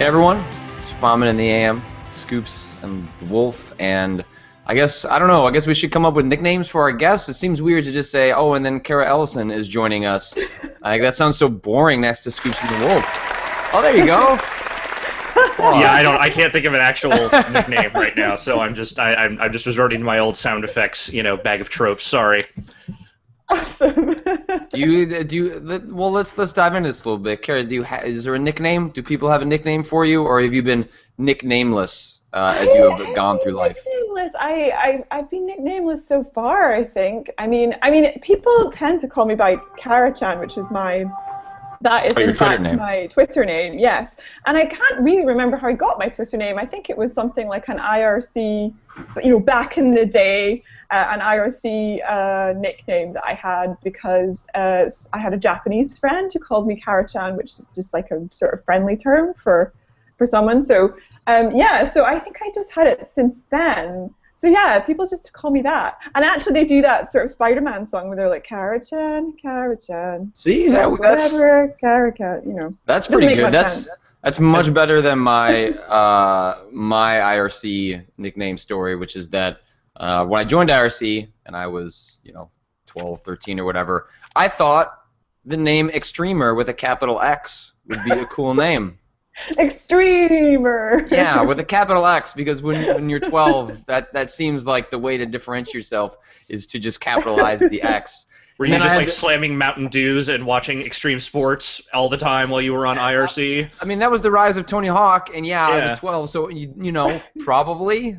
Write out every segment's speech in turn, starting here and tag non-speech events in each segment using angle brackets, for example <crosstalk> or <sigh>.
Hey everyone, Spahman in the AM, Scoops and the Wolf, and I guess I don't know. I guess we should come up with nicknames for our guests. It seems weird to just say, "Oh, and then Cara Ellison is joining us." <laughs> like that sounds so boring next to Scoops and the Wolf. Oh, there you go. <laughs> yeah, I don't. I can't think of an actual <laughs> nickname right now, so I'm just I, I'm I'm just resorting to my old sound effects, you know, bag of tropes. Sorry. Awesome. do you do you? Well, let's let's dive into this a little bit. Cara, do you ha- is there a nickname? Do people have a nickname for you, or have you been nicknameless uh, as you have gone through life? Nicknameless. I, I I've been nicknameless so far. I think. I mean, I mean, people tend to call me by Cara-chan, which is my that is oh, in fact name. my Twitter name, yes. And I can't really remember how I got my Twitter name. I think it was something like an IRC, you know, back in the day, uh, an IRC uh, nickname that I had because uh, I had a Japanese friend who called me Cara-chan, which is just like a sort of friendly term for for someone. So um, yeah, so I think I just had it since then. So yeah, people just call me that. And actually, they do that sort of Spider-Man song where they're like Cara-chan, Cara-chan. See, that, that's whatever, Cara-chan, you know. That's pretty good. That's sense. that's much better than my <laughs> uh, my IRC nickname story, which is that uh, when I joined IRC and I was, you know, 12, 13 or whatever, I thought the name Extremer with a capital X would be a cool <laughs> name. Extremer. yeah, <laughs> with a capital X, because when when you're 12, that that seems like the way to differentiate yourself is to just capitalize the X. <laughs> Were you just like to... slamming Mountain Dews and watching extreme sports all the time while you were on IRC? I mean, that was the rise of Tony Hawk, and yeah, yeah. I was 12, so you you know probably.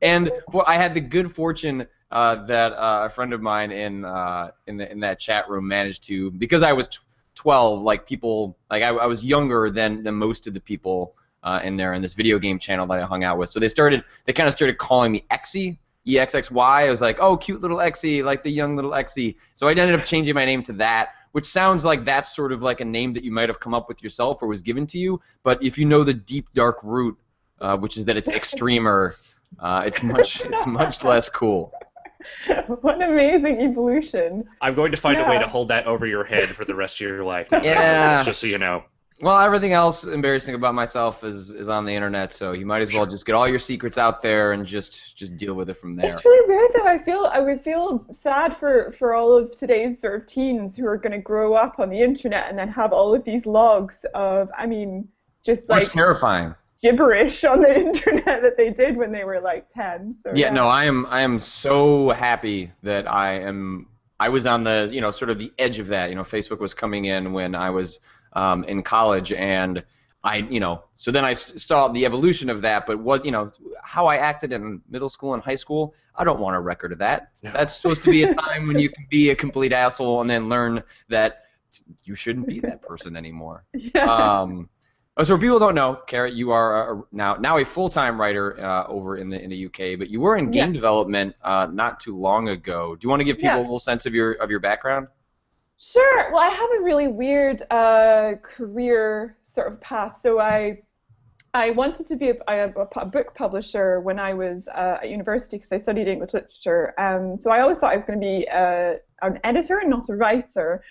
And well, I had the good fortune uh, that uh, a friend of mine in uh, in the in that chat room managed to because I was 12, like people, like I, I was younger than than most of the people uh, in there in this video game channel that I hung out with. So they started, they kind of started calling me Exy, E X X Y. I was like, oh, cute little Exy, like the young little Exy. So I ended up changing my name to that, which sounds like that's sort of like a name that you might have come up with yourself or was given to you. But if you know the deep dark root, uh, which is that it's <laughs> extremer, uh, it's much it's much less cool. <laughs> what an amazing evolution. I'm going to find yeah. a way to hold that over your head for the rest of your life. <laughs> yeah. Just so you know. Well, everything else embarrassing about myself is, is on the internet, so you might as well just get all your secrets out there and just just deal with it from there. It's really weird though. I feel I would feel sad for, for all of today's sort of teens who are going to grow up on the internet and then have all of these logs of, I mean, just like That's terrifying gibberish on the <laughs> internet that they did when they were like 10 so, yeah, yeah, no i am i am so happy that i am i was on the you know sort of the edge of that you know facebook was coming in when i was um, in college and i you know so then i saw the evolution of that but what you know how i acted in middle school and high school i don't want a record of that no. that's supposed to be a time when you can be a complete asshole and then learn that you shouldn't be that person anymore <laughs> yeah. um, Oh, so for people who don't know, Cara, you are uh, now now a full time writer uh, over in the in the UK, but you were in game yeah. development uh, not too long ago. Do you want to give people yeah. a little sense of your of your background? Sure. Well, I have a really weird uh, career sort of path. So I I wanted to be a, a, a book publisher when I was uh, at university because I studied English literature. Um, so I always thought I was going to be uh, an editor and not a writer.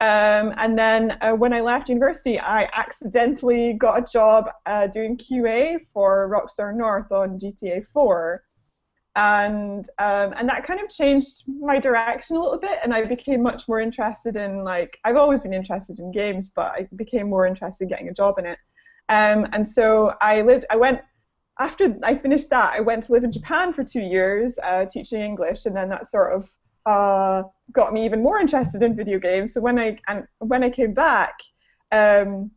Um, and then uh, when I left university, I accidentally got a job uh, doing QA for Rockstar North on GTA 4. And um, and that kind of changed my direction a little bit, and I became much more interested in like I've always been interested in games, but I became more interested in getting a job in it. Um, and so I lived. I went after I finished that. I went to live in Japan for two years, uh, teaching English, and then that sort of uh, got me even more interested in video games. So when I and when I came back, um,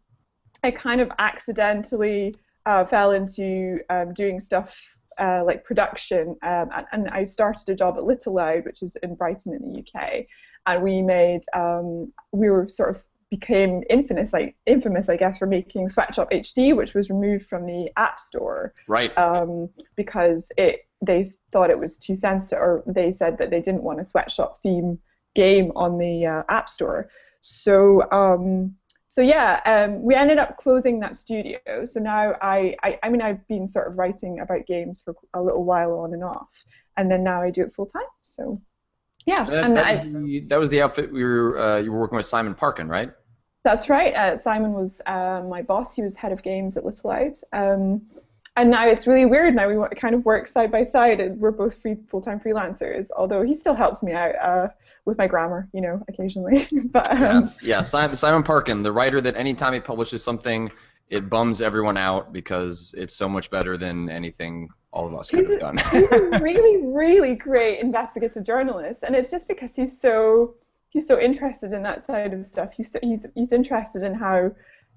I kind of accidentally uh, fell into um, doing stuff uh, like production, um, and, and, I started a job at Little Loud, which is in Brighton in the UK, and we made um, we were sort of became infamous, like infamous, I guess, for making Sweatshop HD, which was removed from the App Store, right? Um, because it they thought it was too sensitive, or they said that they didn't want a sweatshop theme game on the uh, App Store. So, um, so yeah, um, we ended up closing that studio. So now I, I, I mean, I've been sort of writing about games for a little while on and off, and then now I do it full time. So, yeah. That, that, was the, that was the outfit we were uh, you were working with Simon Parkin, right? That's right. Uh, Simon was uh, my boss. He was head of games at Little Loud. Um, and now it's really weird. Now we kind of work side by side. and We're both free full-time freelancers. Although he still helps me out uh, with my grammar, you know, occasionally. <laughs> but um, yeah, yeah. Simon, Simon Parkin, the writer that anytime he publishes something, it bums everyone out because it's so much better than anything all of us could have done. he's a <laughs> really, really great investigative journalist, and it's just because he's so he's so interested in that side of stuff. He's he's he's interested in how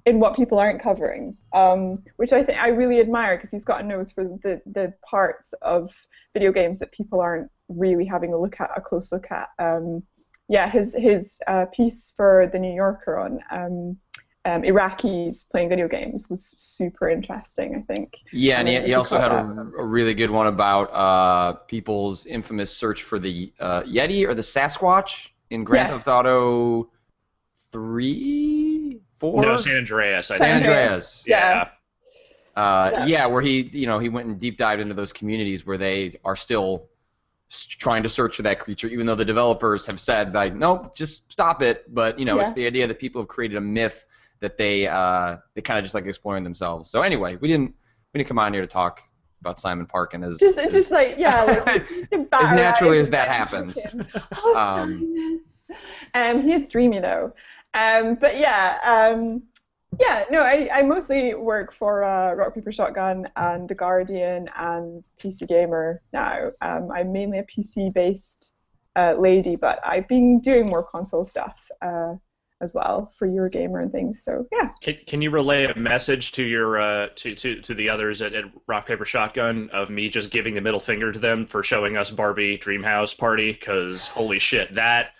in what people aren't covering, um, which I think I really admire because he's got a nose for the the parts of video games that people aren't really having a look at a close look at. Um, yeah, his his uh, piece for the New Yorker on um, um, Iraqis playing video games was super interesting. I think. Yeah, and he, he also had a, a, really good one about uh, people's infamous search for the uh, Yeti or the Sasquatch in Grand yes. Theft Auto three, four. No, San Andreas. I San Andreas. Yeah. Uh, yeah. yeah, where he, you know, he went and deep dived into those communities where they are still trying to search for that creature, even though the developers have said like, nope, just stop it. But you know, yeah. it's the idea that people have created a myth that they uh, they kind of just like exploring themselves. So anyway, we didn't we didn't come on here to talk about Simon Parkin as just as, just like yeah, like, <laughs> as naturally as that happens. <laughs> Oh, um, um, he is dreamy though. Um, but yeah, um, yeah, no, I, I mostly work for uh, Rock Paper Shotgun and The Guardian and PC Gamer now. Um, I'm mainly a PC based uh, lady, but I've been doing more console stuff. Uh, as well for Eurogamer and things. So yeah. Can, can you relay a message to your uh, to, to to the others at, at, Rock Paper Shotgun of me just giving the middle finger to them for showing us Barbie Dreamhouse Party? Because holy shit, that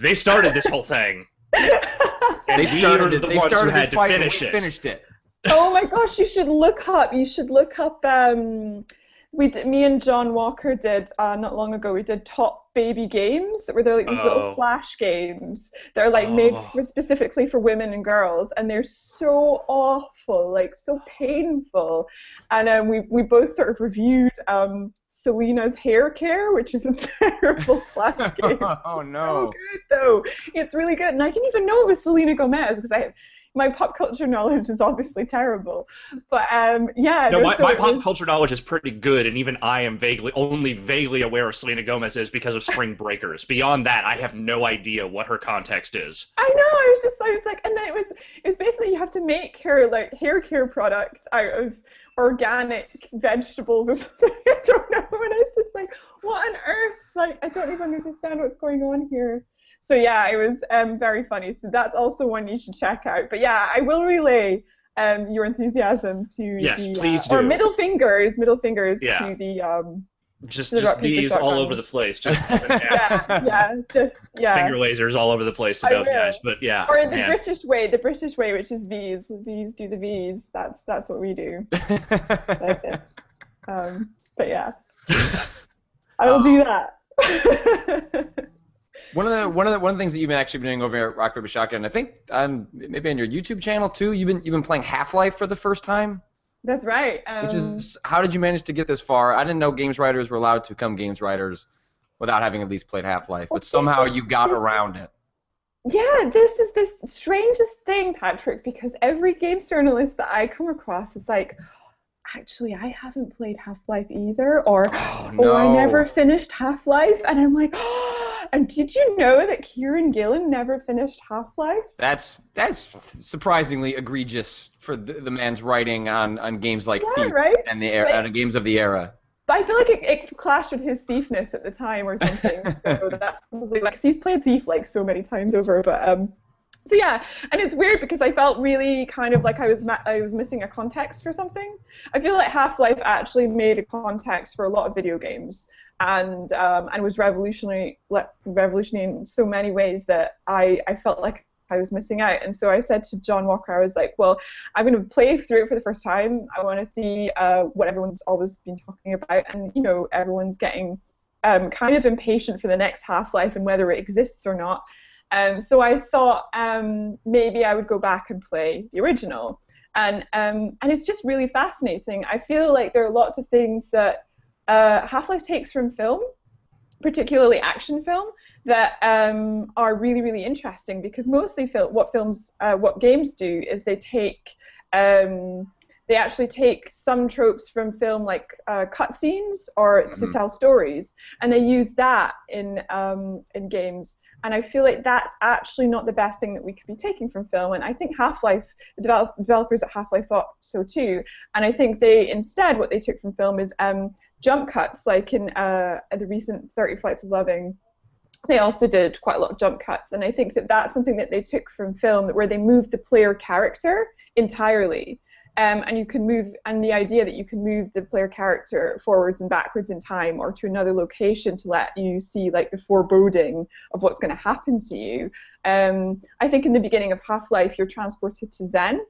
they started this whole thing. <laughs> they started. The they started this fight finish and we it. finished it. Oh my gosh, you should look up. You should look up. Um, we did, me and John Walker did uh, not long ago. We did top baby games that were like these oh. little flash games that are like oh. made for, specifically for women and girls, and they're so awful, like so painful. And um, we we both sort of reviewed um, Selena's hair care, which is a <laughs> terrible flash game. <laughs> oh no! So good though. It's really good, and I didn't even know it was Selena Gomez because I my pop culture knowledge is obviously terrible. But um, yeah. No, my, so my pop was... culture knowledge is pretty good, and even I am vaguely, only vaguely aware of Selena Gomez is because of Spring Breakers. Beyond that, I have no idea what her context is. I know. I was just, I was like, and then it was, it was basically you have to make hair like hair care product out of organic vegetables or <laughs> something. I don't know. And I was just like, what on earth? Like, I don't even understand what's going on here so yeah, it was um, very funny. So that's also one you should check out. But yeah, I will relay um, your enthusiasm to yes, the, please uh, or middle fingers, middle fingers yeah. to the um, just, just these all over the place. Just <laughs> yeah. yeah, yeah, just yeah. Finger lasers all over the place to those guys, but yeah. Or the man. British way, the British way, which is V's. V's do the V's. That's that's what we do. um, but yeah, I will <laughs> um, do that. <laughs> One of the one of the one of the things that you've been actually been doing over at Rock Paper Shotgun, I think um, maybe on your YouTube channel too. You've been you've been playing Half Life for the first time. That's right. Um, Which is how did you manage to get this far? I didn't know games writers were allowed to become games writers without having at least played Half Life, but somehow you got around it. Yeah, this is the strangest thing, Patrick, because every games journalist that I come across is like, actually, I haven't played Half Life either, or oh, no. oh, I never finished Half Life, and I'm like, oh, <gasps> and did you know that Kieran Gillen never finished Half Life? That's that's surprisingly egregious for the, the man's writing on, on games like yeah, Thief right? and the era, like, games of the era. But I feel like it, it clashed with his thiefness at the time or something. so <laughs> that's probably like he's played Thief like so many times over, but um, so yeah, and it's weird because I felt really kind of like I was I was missing a context for something. I feel like Half Life actually made a context for a lot of video games, and um, and was revolutionary revolutionary in so many ways that I I felt like I was missing out. And so I said to John Walker, I was like, well, I'm going to play through it for the first time. I want to see uh, what everyone's always been talking about, and you know, everyone's getting um, kind of impatient for the next Half Life and whether it exists or not. Um, so I thought um, maybe I would go back and play the original. And, um, and it's just really fascinating. I feel like there are lots of things that uh, Half Life takes from film particularly action film, that um, are really really interesting because mostly fil- what films, uh, what games do is they take um, they actually take some tropes from film like uh, cutscenes or mm-hmm. to tell stories, and they use that in um, in games. And I feel like that's actually not the best thing that we could be taking from film. And I think Half-Life, the develop- developers at Half-Life thought so too. And I think they instead what they took from film is um, jump cuts, like in uh, the recent 30 Flights of Loving they also did quite a lot of jump cuts and i think that that's something that they took from film where they moved the player character entirely um, and you can move, and the idea that you can move the player character forwards and backwards in time or to another location to let you see like the foreboding of what's going to happen to you. Um, I think in the beginning of Half Life, you're transported to Xen.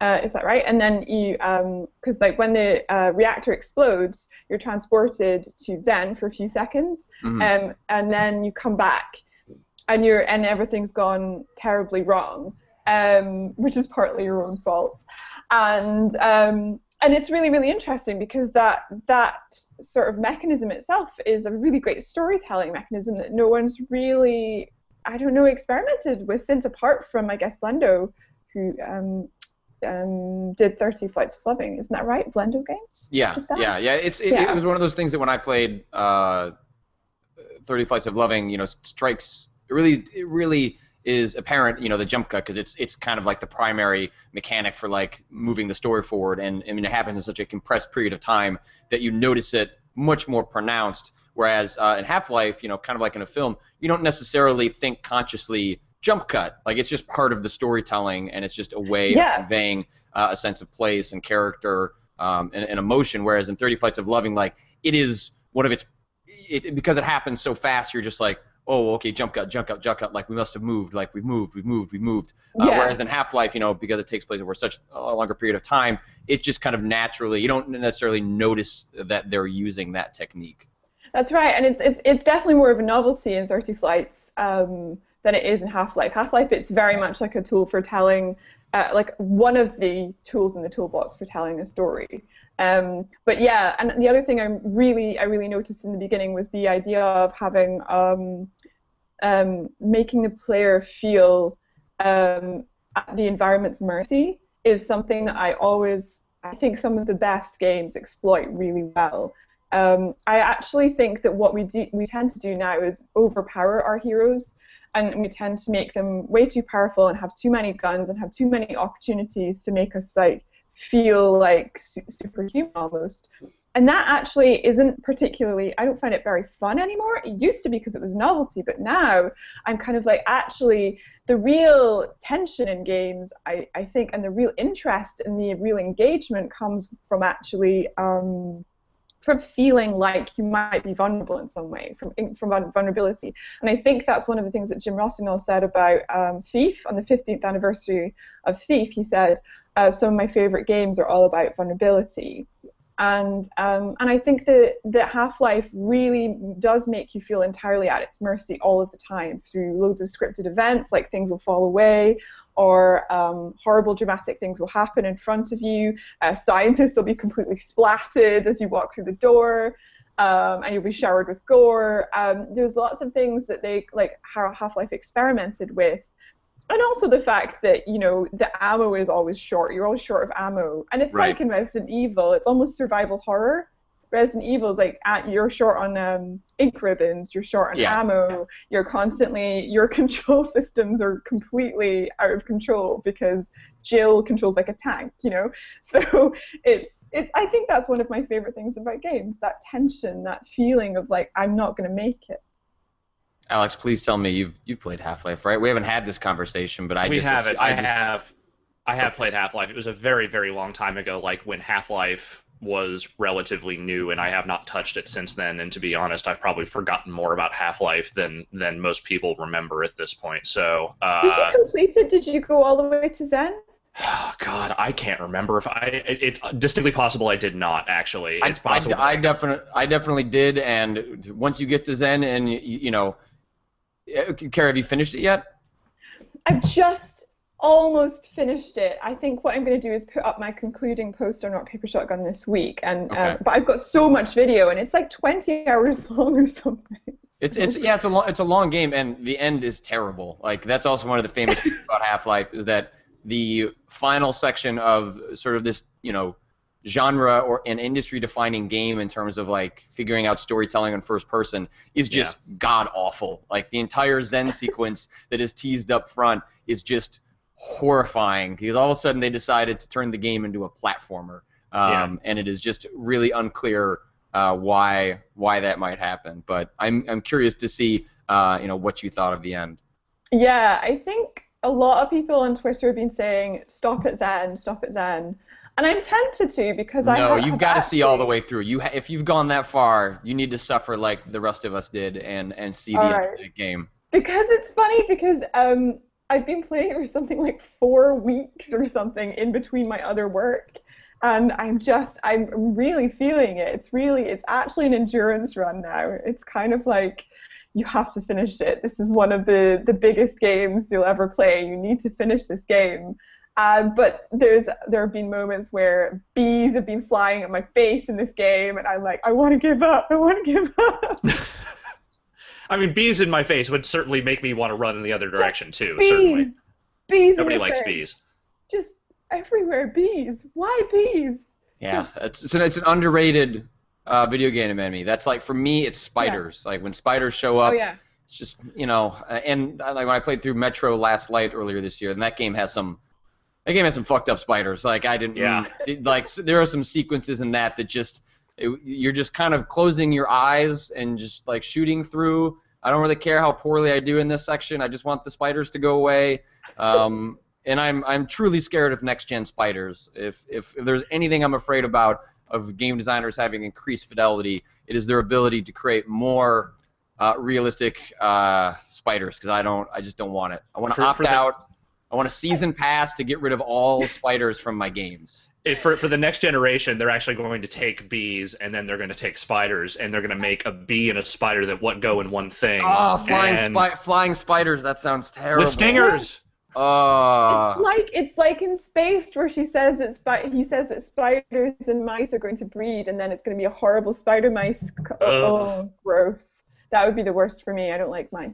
Uh, is that right? And then you, because um, like when the uh, reactor explodes, you're transported to Xen for a few seconds, mm-hmm. Um, and then you come back, and you're and everything's gone terribly wrong, um, which is partly your own fault and um, and it's really really interesting because that that sort of mechanism itself is a really great storytelling mechanism that no one's really I don't know experimented with since apart from I guess Blendo who um, um, did 30 Flights of Loving. Isn't that right? Blendo Games yeah yeah yeah. It's it, yeah. it, was one of those things that when I played uh, 30 Flights of Loving you know strikes it really it really is apparent, you know, the jump cut because it's it's kind of like the primary mechanic for like moving the story forward, and I mean it happens in such a compressed period of time that you notice it much more pronounced. Whereas uh, in Half-Life, you know, kind of like in a film, you don't necessarily think consciously jump cut. Like it's just part of the storytelling, and it's just a way yeah. of conveying uh, a sense of place and character um, and, and emotion. Whereas in 30 Flights of Loving, like it is one of its it, because it happens so fast, you're just like, oh, okay, jump cut, jump cut, jump cut, like we must have moved, like we've moved, we've moved, we've moved. Uh, yeah. Whereas in Half Life, you know, because it takes place over such a longer period of time, it just kind of naturally, you don't necessarily notice that they're using that technique. That's right, and it's it's, it's definitely more of a novelty in 30 Flights um, than it is in Half Life. Half Life, it's very much like a tool for telling. Uh, like one of the tools in the toolbox for telling a story. Um, but yeah, and the other thing I really I really noticed in the beginning was the idea of having um, um, making the player feel um, at the environment's mercy is something I always I think some of the best games exploit really well. Um, I actually think that what we do we tend to do now is overpower our heroes and we tend to make them way too powerful and have too many guns and have too many opportunities to make us like feel like superhuman almost. And that actually isn't particularly, I don't find it very fun anymore. It used to be because it was novelty, but now I'm kind of like, actually, the real tension in games, I, I think, and the real interest and the real engagement comes from actually. Um, from feeling like you might be vulnerable in some way, from from vulnerability. And I think that's one of the things that Jim Rossignol said about um, Thief on the 15th anniversary of Thief. He said, uh, some of my favorite games are all about vulnerability. And um, and I think that that Half-Life really does make you feel entirely at its mercy all of the time through loads of scripted events, like things will fall away, or um, horrible dramatic things will happen in front of you. Uh, scientists will be completely splatted as you walk through the door. Um, and you'll be showered with gore. Um, there's lots of things that they like Half-Life experimented with and also the fact that you know the ammo is always short. You're always short of ammo, and it's right. like in Resident Evil. It's almost survival horror. Resident Evil is like at, you're short on um, ink ribbons, you're short on yeah. ammo, you're constantly your <laughs> control systems are completely out of control because Jill controls like a tank, you know. <laughs> So it's it's I think that's one of my favorite things about games, that tension, that feeling of like I'm not going to make it. Alex, please tell me you've you've played Half Life, right? We haven't had this conversation, but I we just haven't. I, I just, have. I have played Half Life. It was a very very long time ago, like when Half Life was relatively new, and I have not touched it since then. And to be honest, I've probably forgotten more about Half Life than than most people remember at this point. So. Uh, did you complete it? Did you go all the way to Xen Oh, <sighs> God, I can't remember if I. It, it's distinctly possible I did not actually. It's I, possible. I, I definitely, I definitely did. And once you get to Xen, and you, you know, Cara, have you finished it yet? I've just almost finished it. I think what I'm going to do is put up my concluding post on Rock Paper Shotgun this week, and uh, okay. but I've got so much video, and it's like 20 <laughs> hours long or something. It's it's yeah, it's a long it's a long game, and the end is terrible. Like that's also one of the famous things about Half Life is that the final section of sort of this you know genre or an industry defining game in terms of like figuring out storytelling in first person is just yeah. god awful. Like the entire Xen sequence that is teased up front is just horrifying because all of a sudden they decided to turn the game into a platformer, um, yeah. and it is just really unclear uh, why why that might happen. But I'm I'm curious to see uh, you know what you thought of the end. Yeah, I think a lot of people on Twitter have been saying stop at Xen, stop at Xen. And I'm tempted to because no, I no, you've got to see all the way through. You, ha- if you've gone that far, you need to suffer like the rest of us did and and see the, right. the game. Because it's funny because um I've been playing for something like four weeks or something in between my other work, and I'm just I'm really feeling it. It's really it's actually an endurance run now. It's kind of like you have to finish it. This is one of the the biggest games you'll ever play. You need to finish this game. Uh, but there's there have been moments where bees have been flying at my face in this game, and I'm like, I want to give up. I want to give up. <laughs> I mean, bees in my face would certainly make me want to run in the other direction Just too. Bees. Certainly. Bees. Nobody likes face. bees. Just everywhere bees. Why bees? Yeah, it's it's an, it's an underrated uh, video game enemy. That's like for me, it's spiders. Yeah. Like when spiders show up. Oh yeah. It's just you know, and like when I played through Metro Last Light earlier this year, and that game has some that game has some fucked up spiders. Like I didn't. Yeah. <laughs> Like there are some sequences in that that just it, you're just kind of closing your eyes and just like shooting through. I don't really care how poorly I do in this section. I just want the spiders to go away. Um, and I'm I'm truly scared of next gen spiders. If, if if there's anything I'm afraid about of game designers having increased fidelity, it is their ability to create more uh, realistic uh, spiders. Because I don't, I just don't want it. I want to opt out. I want a season pass to get rid of all spiders from my games. It, for for the next generation, they're actually going to take bees and then they're going to take spiders and they're going to make a bee and a spider that what go in one thing. Oh, flying spi- flying spiders! That sounds terrible. With stingers. Oh. It's like it's like in Spaced where she says that spi- he says that spiders and mice are going to breed and then it's going to be a horrible spider mice. Oh, oh, gross. That would be the worst for me. I don't like mice.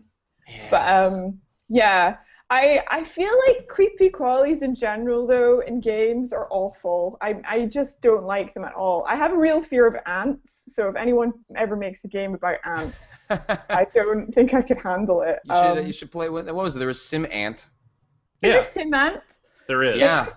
Yeah. But um, yeah. I I feel like creepy crawlies in general though in games are awful. I I just don't like them at all. I have a real fear of ants, so if anyone ever makes a game about ants, <laughs> I don't think I could handle it. You should um, you should play what, what was it? There was Sim Ant. Yeah. There Sim Ant? There is. Yeah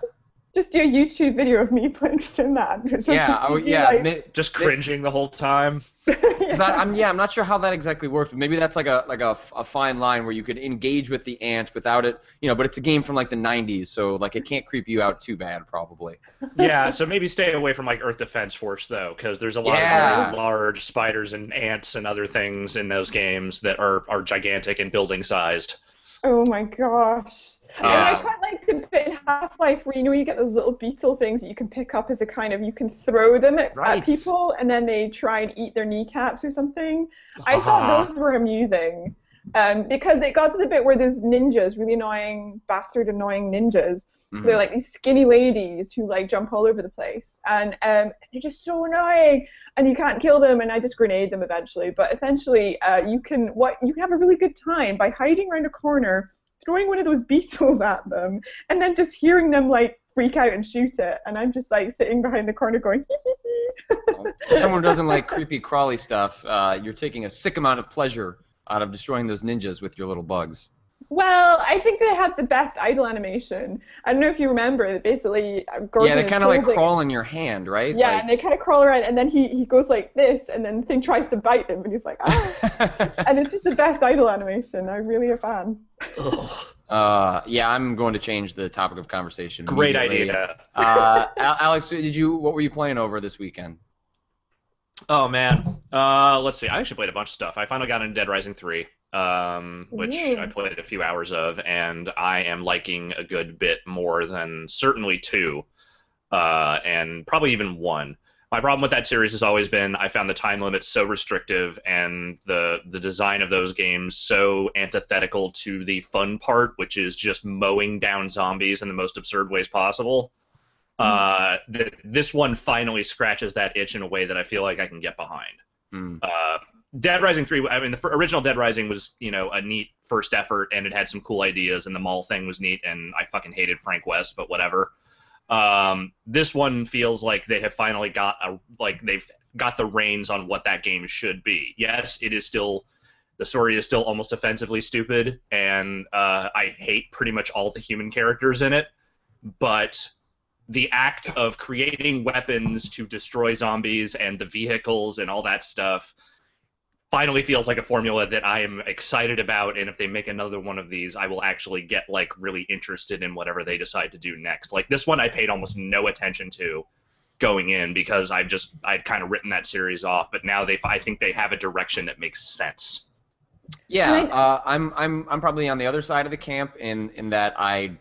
just do a YouTube video of me playing Sim Ant. <laughs> Yeah, just, oh, yeah, like... just cringing the whole time. <laughs> yeah. I, am yeah, I'm not sure how that exactly works, but maybe that's like a like a, a fine line where you could engage with the ant without it, you know. But it's a game from like the '90s, so like it can't creep you out too bad, probably. <laughs> yeah, so maybe stay away from like Earth Defense Force though, because there's a lot yeah. of large spiders and ants and other things in those games that are are gigantic and building sized. Oh my gosh. Yeah. I quite like the bit in Half Life where you know you get those little beetle things that you can pick up as a kind of you can throw them at, right. at people and then they try and eat their kneecaps or something. I thought those were amusing. Um, because it got to the bit where there's ninjas, really annoying, bastard annoying ninjas. Mm-hmm. They're like these skinny ladies who like jump all over the place, and um, they're just so annoying. And you can't kill them, and I just grenade them eventually. But essentially, uh, you can what you can have a really good time by hiding around a corner throwing one of those beetles at them, and then just hearing them like freak out and shoot it, and I'm just like sitting behind the corner going. if someone doesn't like creepy crawly stuff, uh, you're taking a sick amount of pleasure out of destroying those ninjas with your little bugs. Well, I think they have the best idle animation. I don't know if you remember. It. Basically, uh, Gordon yeah, they kind of like crawl in your hand, right? Yeah, like... and they kind of crawl around, and then he, he goes like this, and then the thing tries to bite him, and he's like, ah. <laughs> and it's just the best idle animation. I'm really a fan. uh, yeah, I'm going to change the topic of conversation. Great idea. uh, Alex, did you? What were you playing over this weekend? Oh man, uh, let's see. I actually played a bunch of stuff. I finally got into Dead Rising three um, which Ooh. I played a few hours of, and I am liking a good bit more than certainly two, uh, and probably even one. My problem with that series has always been I found the time limit so restrictive and the the design of those games so antithetical to the fun part, which is just mowing down zombies in the most absurd ways possible. Mm. Uh, th- this one finally scratches that itch in a way that I feel like I can get behind. Mm. Uh, Dead Rising three. I mean, the original Dead Rising was you know a neat first effort, and it had some cool ideas, and the mall thing was neat, and I fucking hated Frank West, but whatever. Um, this one feels like they have finally got a like they've got the reins on what that game should be. Yes, it is still the story is still almost offensively stupid, and uh, I hate pretty much all the human characters in it. But the act of creating weapons to destroy zombies and the vehicles and all that stuff finally feels like a formula that I am excited about. And if they make another one of these, I will actually get like really interested in whatever they decide to do next. Like this one, I paid almost no attention to going in because I've just I'd kind of written that series off. But now they I think they have a direction that makes sense. Yeah, uh, I'm I'm I'm probably on the other side of the camp in in that I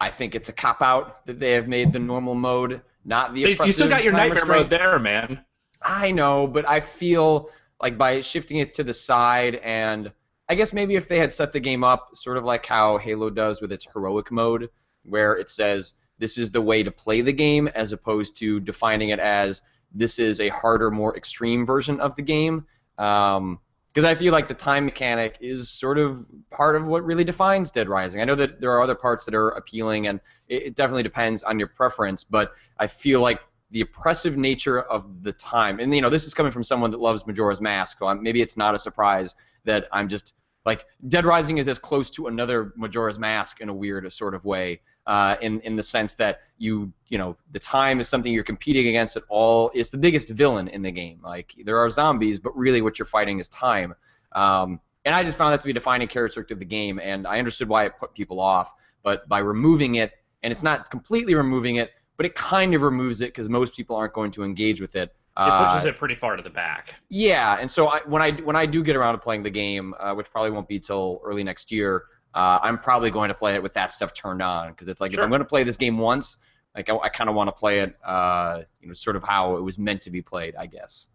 I think it's a cop out that they have made the normal mode not the. You still got your nightmare mode there, man. I know, but I feel like by shifting it to the side and I guess maybe if they had set the game up sort of like how Halo does with its heroic mode, where it says this is the way to play the game as opposed to defining it as this is a harder, more extreme version of the game. Um, because I feel like the time mechanic is sort of part of what really defines Dead Rising. I know that there are other parts that are appealing, and it, it definitely depends on your preference, but I feel like the oppressive nature of the time, and you know, this is coming from someone that loves Majora's Mask, so I'm, maybe it's not a surprise that I'm just like Dead Rising is as close to another Majora's Mask in a weird sort of way, uh, in in the sense that you you know the time is something you're competing against at all. It's the biggest villain in the game. Like there are zombies, but really what you're fighting is time. Um, and I just found that to be a defining characteristic of the game, and I understood why it put people off. But by removing it, and it's not completely removing it, but it kind of removes it because most people aren't going to engage with it. It pushes uh, it pretty far to the back. Yeah, and so I, when I when I do get around to playing the game, uh, which probably won't be till early next year, uh, I'm probably going to play it with that stuff turned on because it's like sure. if I'm going to play this game once, like I, I kind of want to play it, uh, you know, sort of how it was meant to be played, I guess.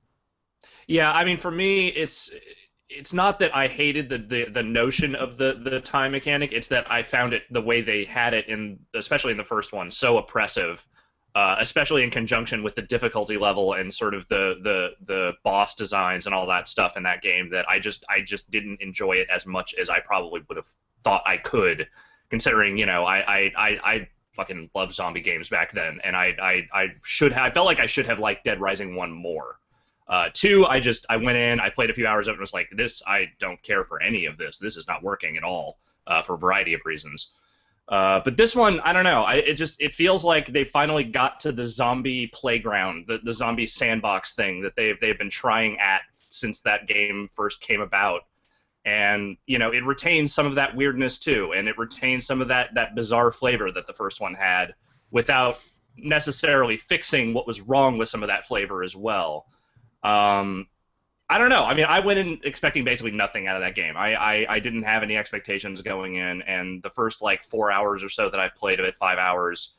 Yeah, I mean, for me, it's it's not that I hated the, the, the notion of the, the time mechanic. It's that I found it the way they had it in, especially in the first one, so oppressive. Uh, especially in conjunction with the difficulty level and sort of the, the the boss designs and all that stuff in that game that I just I just didn't enjoy it as much as I probably would have thought I could, considering you know I I, I, I fucking loved zombie games back then, and I I, I should have I felt like I should have liked Dead Rising one more. Uh, two, I just I went in, I played a few hours of it, and was like, this I don't care for any of this. This is not working at all uh, for a variety of reasons. Uh, but this one, I don't know. I, it just it feels like they finally got to the zombie playground, the, the zombie sandbox thing that they've they've been trying at since that game first came about and you know it retains some of that weirdness too and it retains some of that that bizarre flavor that the first one had without necessarily fixing what was wrong with some of that flavor as well um, i don't know i mean i went in expecting basically nothing out of that game I, I i didn't have any expectations going in and the first like four hours or so that i've played of it five hours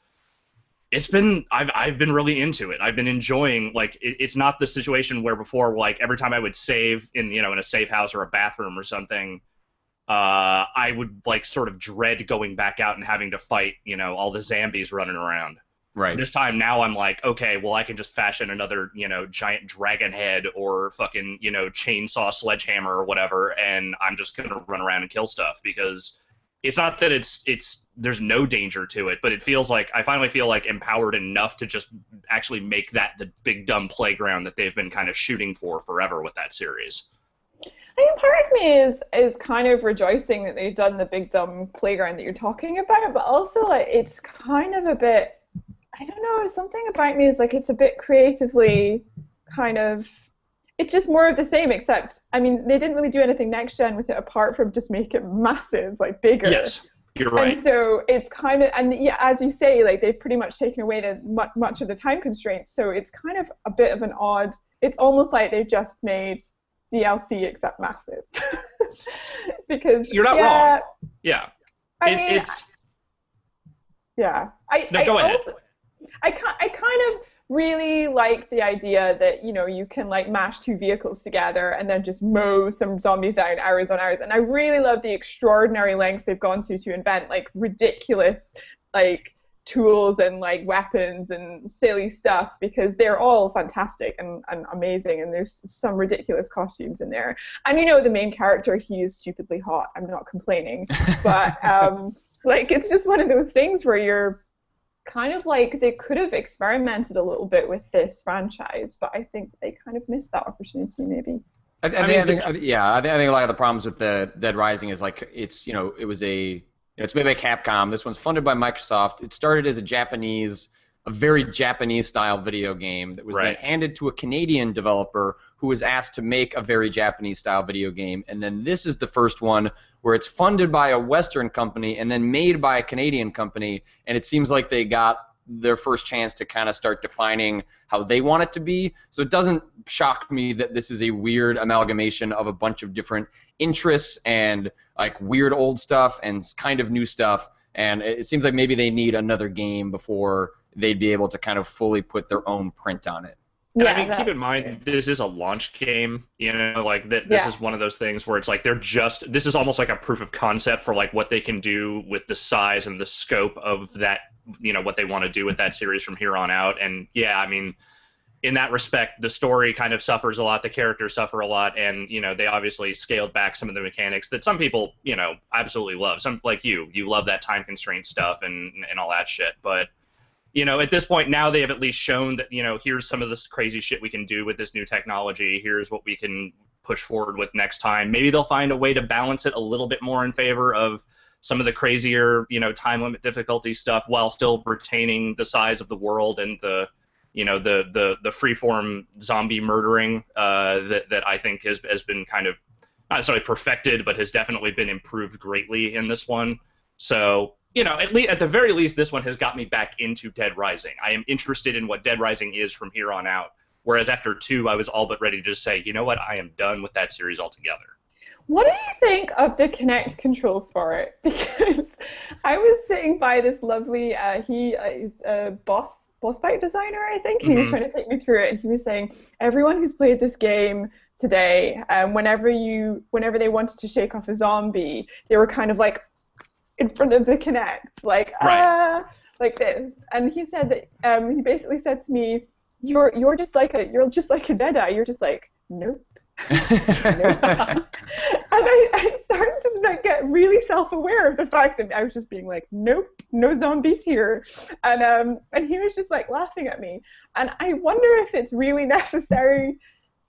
it's been I've I've been really into it. I've been enjoying like it, it's not the situation where before like every time I would save in you know in a safe house or a bathroom or something, uh, I would like sort of dread going back out and having to fight you know all the zombies running around. Right. This time now I'm like okay well I can just fashion another you know giant dragon head or fucking you know chainsaw sledgehammer or whatever and I'm just gonna run around and kill stuff because it's not that it's it's there's no danger to it, but it feels like I finally feel like empowered enough to just actually make that the big dumb playground that they've been kind of shooting for forever with that series. I mean, part of me is is kind of rejoicing that they've done the big dumb playground that you're talking about, but also like it's kind of a bit I don't know, something about me is like it's a bit creatively kind of it's just more of the same, except I mean they didn't really do anything next gen with it apart from just make it massive, like bigger. Yes, you're right. And so it's kind of and yeah, as you say, like they've pretty much taken away the much, much of the time constraints. So it's kind of a bit of an odd. It's almost like they've just made DLC except massive. <laughs> because you're not yeah, wrong. Yeah, I it, mean, it's. Yeah, I. No, go I ahead. Also, I, I kind of really like the idea that you know you can like mash two vehicles together and then just mow some zombies out hours on hours and i really love the extraordinary lengths they've gone to to invent like ridiculous like tools and like weapons and silly stuff because they're all fantastic and, and amazing and there's some ridiculous costumes in there. And you know the main character he is stupidly hot. I'm not complaining. <laughs> But um, like it's just one of those things where you're kind of like they could have experimented a little bit with this franchise but i think they kind of missed that opportunity maybe I, I, I mean, think, I think, yeah, I think, I think a lot of the problems with the Dead Rising is like it's you know it was a it's made by Capcom. This one's funded by Microsoft. It started as a Japanese, a very Japanese style video game that was right. then handed to a Canadian developer who was asked to make a very Japanese style video game. And then this is the first one where it's funded by a Western company and then made by a Canadian company. And it seems like they got their first chance to kind of start defining how they want it to be. So it doesn't shock me that this is a weird amalgamation of a bunch of different interests and like weird old stuff and kind of new stuff. And it seems like maybe they need another game before they'd be able to kind of fully put their own print on it. And yeah, I mean, keep in mind this is a launch game. You know, like that. This yeah. is one of those things where it's like they're just. This is almost like a proof of concept for like what they can do with the size and the scope of that. You know what they want to do with that series from here on out. And yeah, I mean, in that respect, the story kind of suffers a lot. The characters suffer a lot, and you know they obviously scaled back some of the mechanics that some people you know absolutely love. Some like you, you love that time constraint stuff and and all that shit, but you know, at this point now they have at least shown that, you know, here's some of this crazy shit we can do with this new technology. Here's what we can push forward with next time. Maybe they'll find a way to balance it a little bit more in favor of some of the crazier, you know, time limit difficulty stuff while still retaining the size of the world and the, you know, the the the freeform zombie murdering uh, that that I think has has been kind of not necessarily perfected, but has definitely been improved greatly in this one. So you know, at least at the very least, this one has got me back into Dead Rising. I am interested in what Dead Rising is from here on out. Whereas after two, I was all but ready to just say, you know what, I am done with that series altogether. What do you think of the Kinect controls for it? <laughs> Because I was sitting by this lovely, uh, he, uh, uh, boss boss fight designer, I think. He mm-hmm. was trying to take me through it, and he was saying everyone who's played this game today, um, whenever you, whenever they wanted to shake off a zombie, they were kind of like, in front of the Kinect, like right. ah, like this. And he said that um, he basically said to me, "You're you're just like a you're just like a Deadeye. You're just like nope." <laughs> and I, I started to like, get really self-aware of the fact that I was just being like, "Nope, no zombies here," and um, and he was just like laughing at me. And I wonder if it's really necessary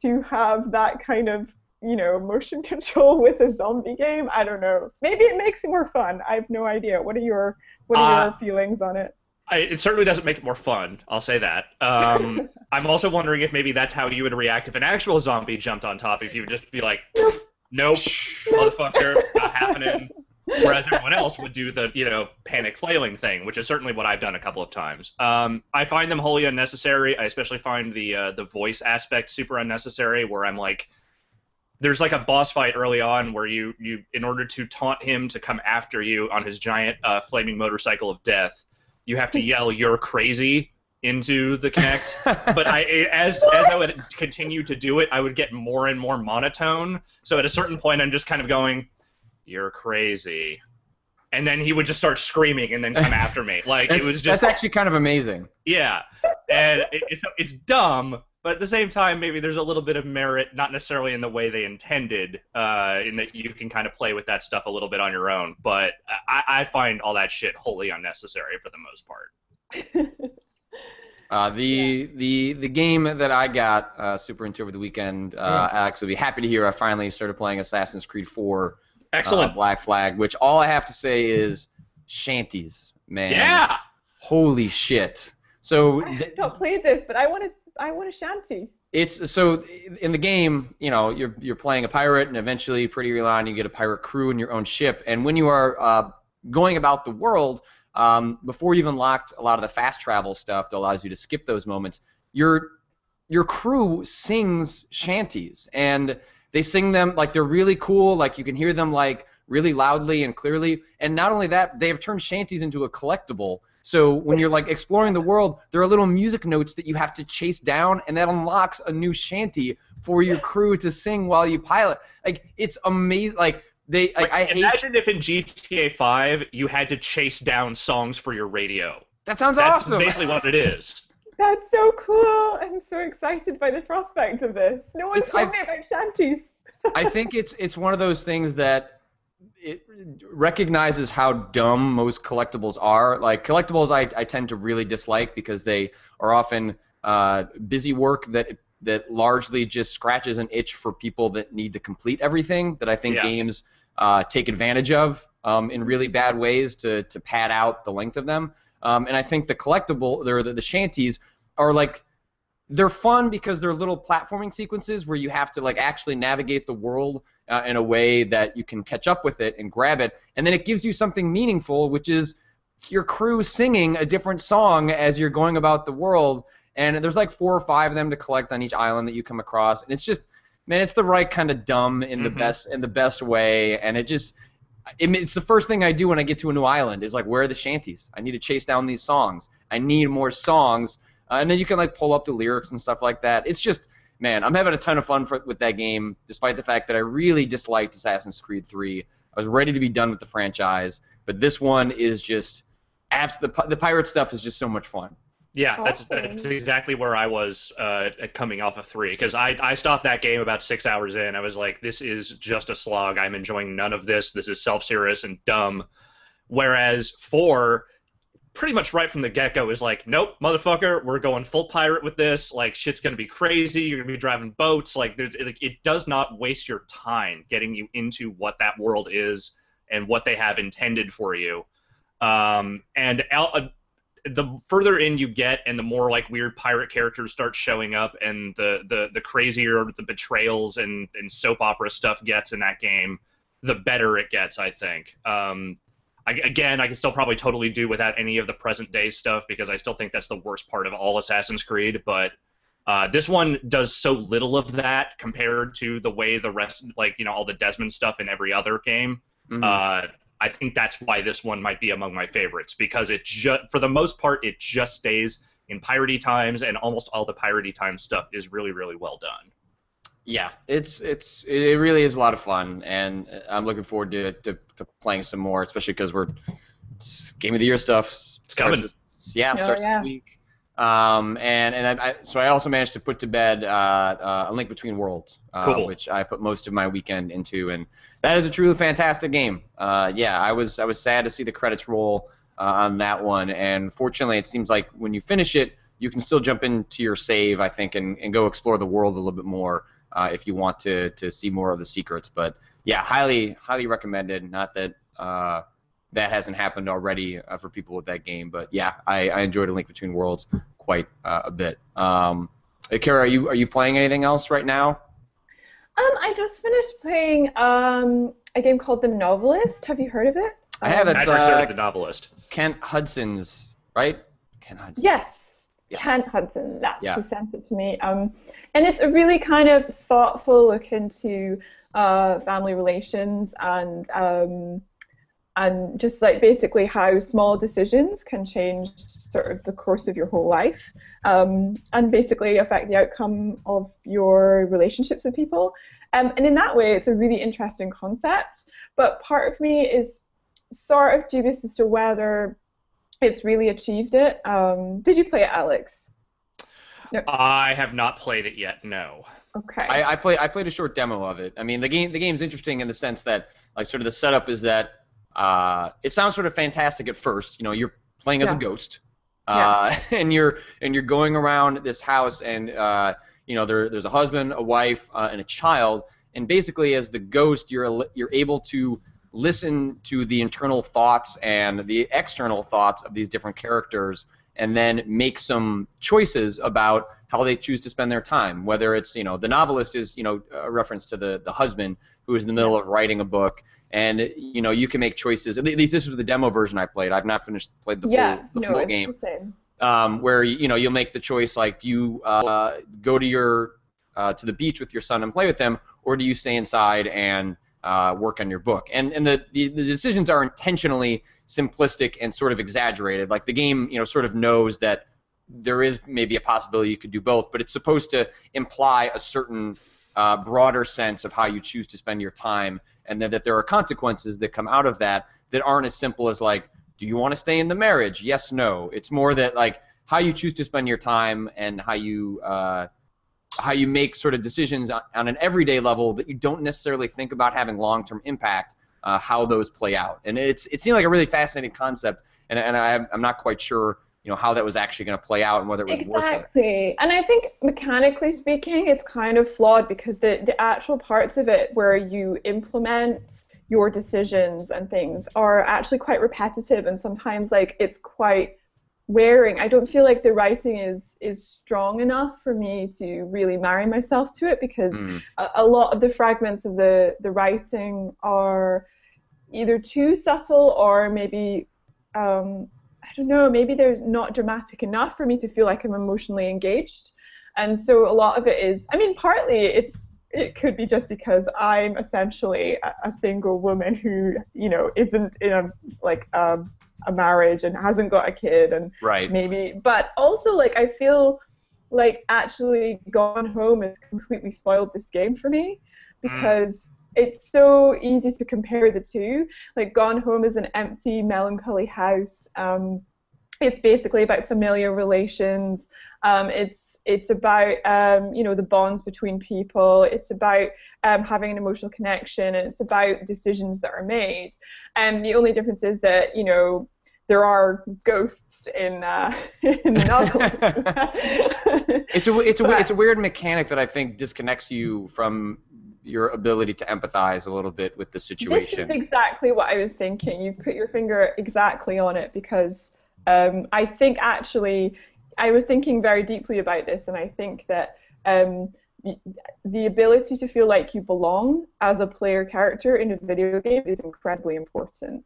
to have that kind of you know, motion <laughs> control with a zombie game. I don't know. Maybe it makes it more fun. I have no idea. What are your what are uh, your feelings on it? I, it certainly doesn't make it more fun. I'll say that. Um, <laughs> I'm also wondering if maybe that's how you would react if an actual zombie jumped on top of you. Would just be like, nope, motherfucker, not happening. <laughs> Whereas everyone else would do the, you know, panic flailing thing, which is certainly what I've done a couple of times. Um, I find them wholly unnecessary. I especially find the uh, the voice aspect super unnecessary, where I'm like, there's like a boss fight early on where you you in order to taunt him to come after you on his giant uh, flaming motorcycle of death, you have to <laughs> yell "You're crazy" into the Kinect. <laughs> but I as as I would continue to do it, I would get more and more monotone. So at a certain point, I'm just kind of going, "You're crazy." And then he would just start screaming and then come <laughs> after me. Like it was just That's actually kind of amazing. Yeah. And it, it's it's dumb, but at the same time, maybe there's a little bit of merit, not necessarily in the way they intended, uh, in that you can kind of play with that stuff a little bit on your own. But I, I find all that shit wholly unnecessary for the most part. <laughs> Uh, the yeah. the the game that I got uh, super into over the weekend, uh, mm. Alex will be happy to hear. I finally started playing Assassin's Creed 4. Uh, Excellent. Black Flag, which all I have to say is shanties, man. Yeah. Holy shit. So I don't play this, but I want to I want a shanty. It's so in the game, you know, you're you're playing a pirate, and eventually, pretty early on, you get a pirate crew in your own ship. And when you are uh, going about the world, um, before you've unlocked a lot of the fast travel stuff that allows you to skip those moments, your your crew sings shanties, and they sing them like they're really cool. Like you can hear them like really loudly and clearly. And not only that, they have turned shanties into a collectible so when you're like exploring the world, there are little music notes that you have to chase down, and that unlocks a new shanty for your crew to sing while you pilot. Like it's amazing. Like they, like, like I imagine hate... if in GTA 5 you had to chase down songs for your radio. That sounds awesome. That's awesome. basically what it is. <laughs> That's so cool. I'm so excited by the prospect of this. No one It's- told I- me about shanties. I think it's it's one of those things that it recognizes how dumb most collectibles are. Like collectibles, I, I tend to really dislike because they are often uh, busy work that that largely just scratches an itch for people that need to complete everything. That I think Yeah. games uh, take advantage of um, in really bad ways to to pad out the length of them. Um, and I think the collectible, or the, the shanties, are like they're fun because they're little platforming sequences where you have to like actually navigate the world uh, in a way that you can catch up with it and grab it, and then it gives you something meaningful, which is your crew singing a different song as you're going about the world. And there's like four or five of them to collect on each island that you come across, and it's just man, it's the right kind of dumb in the Mhm. best in the best way, and it just it, it's the first thing I do when I get to a new island is like, where are the shanties? I need to chase down these songs. I need more songs, uh, and then you can like pull up the lyrics and stuff like that. It's just, man, I'm having a ton of fun for, with that game, despite the fact that I really disliked Assassin's Creed 3. I was ready to be done with the franchise, but this one is just, abs- the the pirate stuff is just so much fun. Yeah, that's that's exactly where I was uh, coming off of three because I I stopped that game about six hours in. I was like, this is just a slog. I'm enjoying none of this. This is self-serious and dumb. Whereas four, pretty much right from the get-go, is like, nope, motherfucker, we're going full pirate with this. Like, shit's gonna be crazy. You're gonna be driving boats. Like, there's it, it does not waste your time getting you into what that world is and what they have intended for you. Um, and uh, the further in you get and the more like weird pirate characters start showing up and the the, the crazier the betrayals and, and soap opera stuff gets in that game the better it gets i think um, I, again i can still probably totally do without any of the present day stuff because i still think that's the worst part of all assassin's creed but uh, this one does so little of that compared to the way the rest like you know all the desmond stuff in every other game Mhm. uh, I think that's why this one might be among my favorites because it just, for the most part, it just stays in piratey times, and almost all the piratey time stuff is really, really well done. Yeah, it's it's it really is a lot of fun, and I'm looking forward to, to, to playing some more, especially because we're game of the year stuff. Starts coming. this- yeah, Oh, starts yeah. this week. Um, and and I, so I also managed to put to bed uh, uh, a Link Between Worlds, uh, Cool. which I put most of my weekend into, and that is a truly fantastic game. Uh, yeah, I was I was sad to see the credits roll uh, on that one, and fortunately, it seems like when you finish it, you can still jump into your save, I think, and, and go explore the world a little bit more uh, if you want to to see more of the secrets. But yeah, highly highly recommended. Not that uh, that hasn't happened already uh, for people with that game, but yeah, I, I enjoyed A Link Between Worlds quite uh, a bit. Um, Cara, are you are you playing anything else right now? Um, I just finished playing um, a game called The Novelist. Have you heard of it? I have Um, it. I It's, first uh, started the novelist. Kent Hudson's, right? Kent Hudson. Yes. Yes. Kent Hudson, that's Yeah. who sent it to me. Um, and it's a really kind of thoughtful look into uh, family relations and um, and just like basically how small decisions can change sort of the course of your whole life um, and basically affect the outcome of your relationships with people. Um, and in that way, it's a really interesting concept. But part of me is sort of dubious as to whether it's really achieved it. Um, did you play it, Alex? I have not played it yet. No. Okay. I, I play I played a short demo of it. I mean, the game the game's interesting in the sense that like sort of the setup is that uh, it sounds sort of fantastic at first. You know, you're playing as a ghost, uh, <laughs> and you're and you're going around this house, and uh, you know there there's a husband, a wife, uh, and a child, and basically as the ghost, you're you're able to listen to the internal thoughts and the external thoughts of these different characters and then make some choices about how they choose to spend their time. Whether it's you know the novelist is you know a reference to the the husband who is in the middle of writing a book. And you know you can make choices. At least this was the demo version i played. I've not finished played the yeah, full the no, full game. um, where you know you'll make the choice like do you uh, go to your uh, to the beach with your son and play with him, or do you stay inside and uh, work on your book? And and the, the the decisions are intentionally simplistic and sort of exaggerated. Like the game, you know, sort of knows that there is maybe a possibility you could do both, but it's supposed to imply a certain uh, broader sense of how you choose to spend your time, and then that there are consequences that come out of that that aren't as simple as like do you want to stay in the marriage? Yes, no. It's more that like how you choose to spend your time and how you uh, how you make sort of decisions on, an everyday level that you don't necessarily think about having long-term impact. Uh, how those play out, and it's it seemed like a really fascinating concept, and and I, I'm not quite sure you know how that was actually going to play out and whether it was exactly. worth it. Exactly, and I think mechanically speaking, it's kind of flawed because the the actual parts of it where you implement your decisions and things are actually quite repetitive, and sometimes like it's quite wearing. I don't feel like the writing is is strong enough for me to really marry myself to it because mm. a, a lot of the fragments of the the writing are either too subtle or maybe um, I don't know, maybe they're not dramatic enough for me to feel like I'm emotionally engaged. And so a lot of it is, I mean, partly it's it could be just because I'm essentially a, a single woman who, you know, isn't in a like a, a marriage and hasn't got a kid and right. maybe, but also like I feel like actually Gone Home has completely spoiled this game for me mm. because it's so easy to compare the two. Like Gone Home is an empty, melancholy house. Um, it's basically about familiar relations. Um, it's it's about um, you know the bonds between people. It's about um, having an emotional connection, and it's about decisions that are made. And the only difference is that you know there are ghosts in uh, <laughs> in the novel. <laughs> it's a it's a but, it's a weird mechanic that I think disconnects you from your ability to empathize a little bit with the situation. This is exactly what I was thinking. You put your finger exactly on it because um, I think actually I was thinking very deeply about this, and I think that um, the, ability to feel like you belong as a player character in a video game is incredibly important.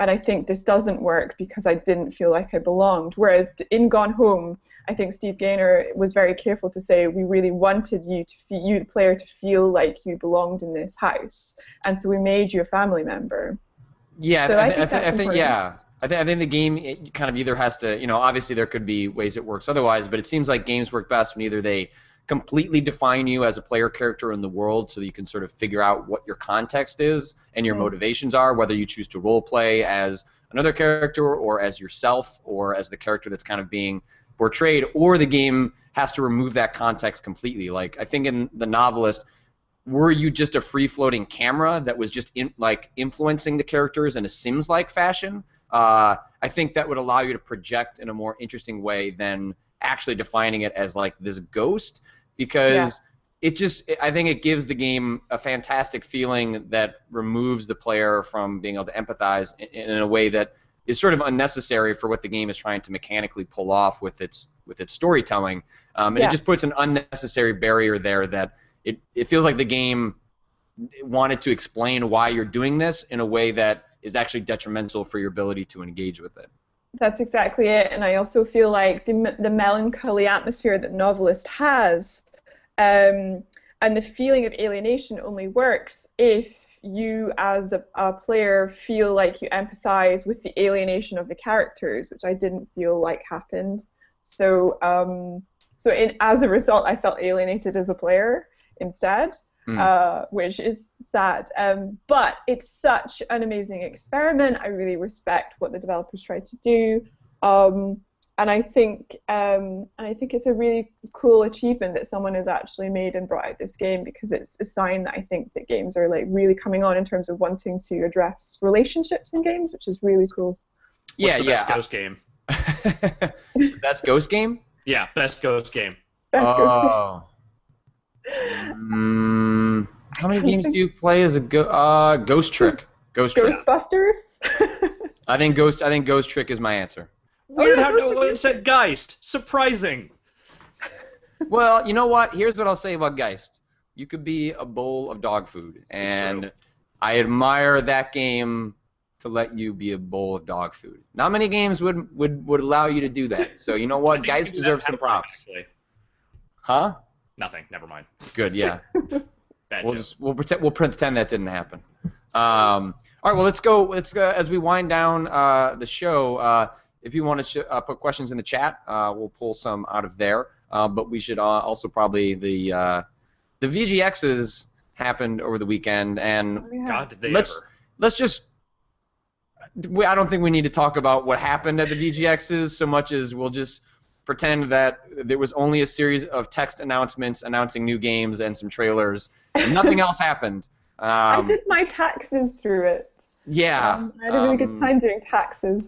And I think this doesn't work because I didn't feel like I belonged. Whereas in Gone Home, I think Steve Gaynor was very careful to say we really wanted you to fe- you the player to feel like you belonged in this house, and so we made you a family member. Yeah, so I, th- I, th- I think yeah. I think I think the game kind of either has to, you know, obviously there could be ways it works otherwise, but it seems like games work best when either they completely define you as a player character in the world so that you can sort of figure out what your context is and your mm. motivations are, whether you choose to role play as another character or as yourself or as the character that's kind of being portrayed, or the game has to remove that context completely. Like I think in the novelist, were you just a free floating camera that was just in, like influencing the characters in a Sims like fashion? Uh, I think that would allow you to project in a more interesting way than actually defining it as like this ghost because yeah. it just I think it gives the game a fantastic feeling that removes the player from being able to empathize in, in a way that is sort of unnecessary for what the game is trying to mechanically pull off with its with its storytelling, um, and yeah. it just puts an unnecessary barrier there that it, it feels like the game wanted to explain why you're doing this in a way that is actually detrimental for your ability to engage with it. That's exactly it, and I also feel like the the melancholy atmosphere that novelist has, um, and the feeling of alienation only works if you as a, a, player feel like you empathize with the alienation of the characters, which I didn't feel like happened. So, um, so in, as a result, I felt alienated as a player instead, mm. uh, which is sad. Um, but it's such an amazing experiment. I really respect what the developers tried to do. Um, and I think um, and I think it's a really cool achievement that someone has actually made and brought out this game because it's a sign that I think that games are like really coming on in terms of wanting to address relationships in games, which is really cool. Yeah, What's the yeah. Best Ghost game. <laughs> the best Ghost game? Yeah, best Ghost game. Best oh. Ghost game. <laughs> mm, how many games do you play as a go- uh, Ghost Trick? Ghost Ghostbusters. <laughs> I think Ghost. I think Ghost Trick is my answer. Weird how no one said Geist. Surprising. <laughs> Well, you know what? Here's what I'll say about Geist. You could be a bowl of dog food, and I admire that game to let you be a bowl of dog food. Not many games would would, would allow you to do that. So you know what? Geist deserves some props. Actually. Huh? Nothing. Never mind. Good. Yeah. <laughs> Bad we'll joke. just we'll pretend we'll pretend that didn't happen. Um, all right. Well, let's go. Let's uh, as we wind down uh, the show. Uh, if you want to sh- uh, put questions in the chat, uh, we'll pull some out of there. Uh, but we should uh, also probably the uh, the VGXs happened over the weekend, and oh, God, did they let's ever. let's just we, I don't think we need to talk about what happened at the VGXs so much as we'll just pretend that there was only a series of text announcements announcing new games and some trailers, and nothing <laughs> else happened. Um, I did my taxes through it. Yeah. Um, I had a really good um, time doing taxes.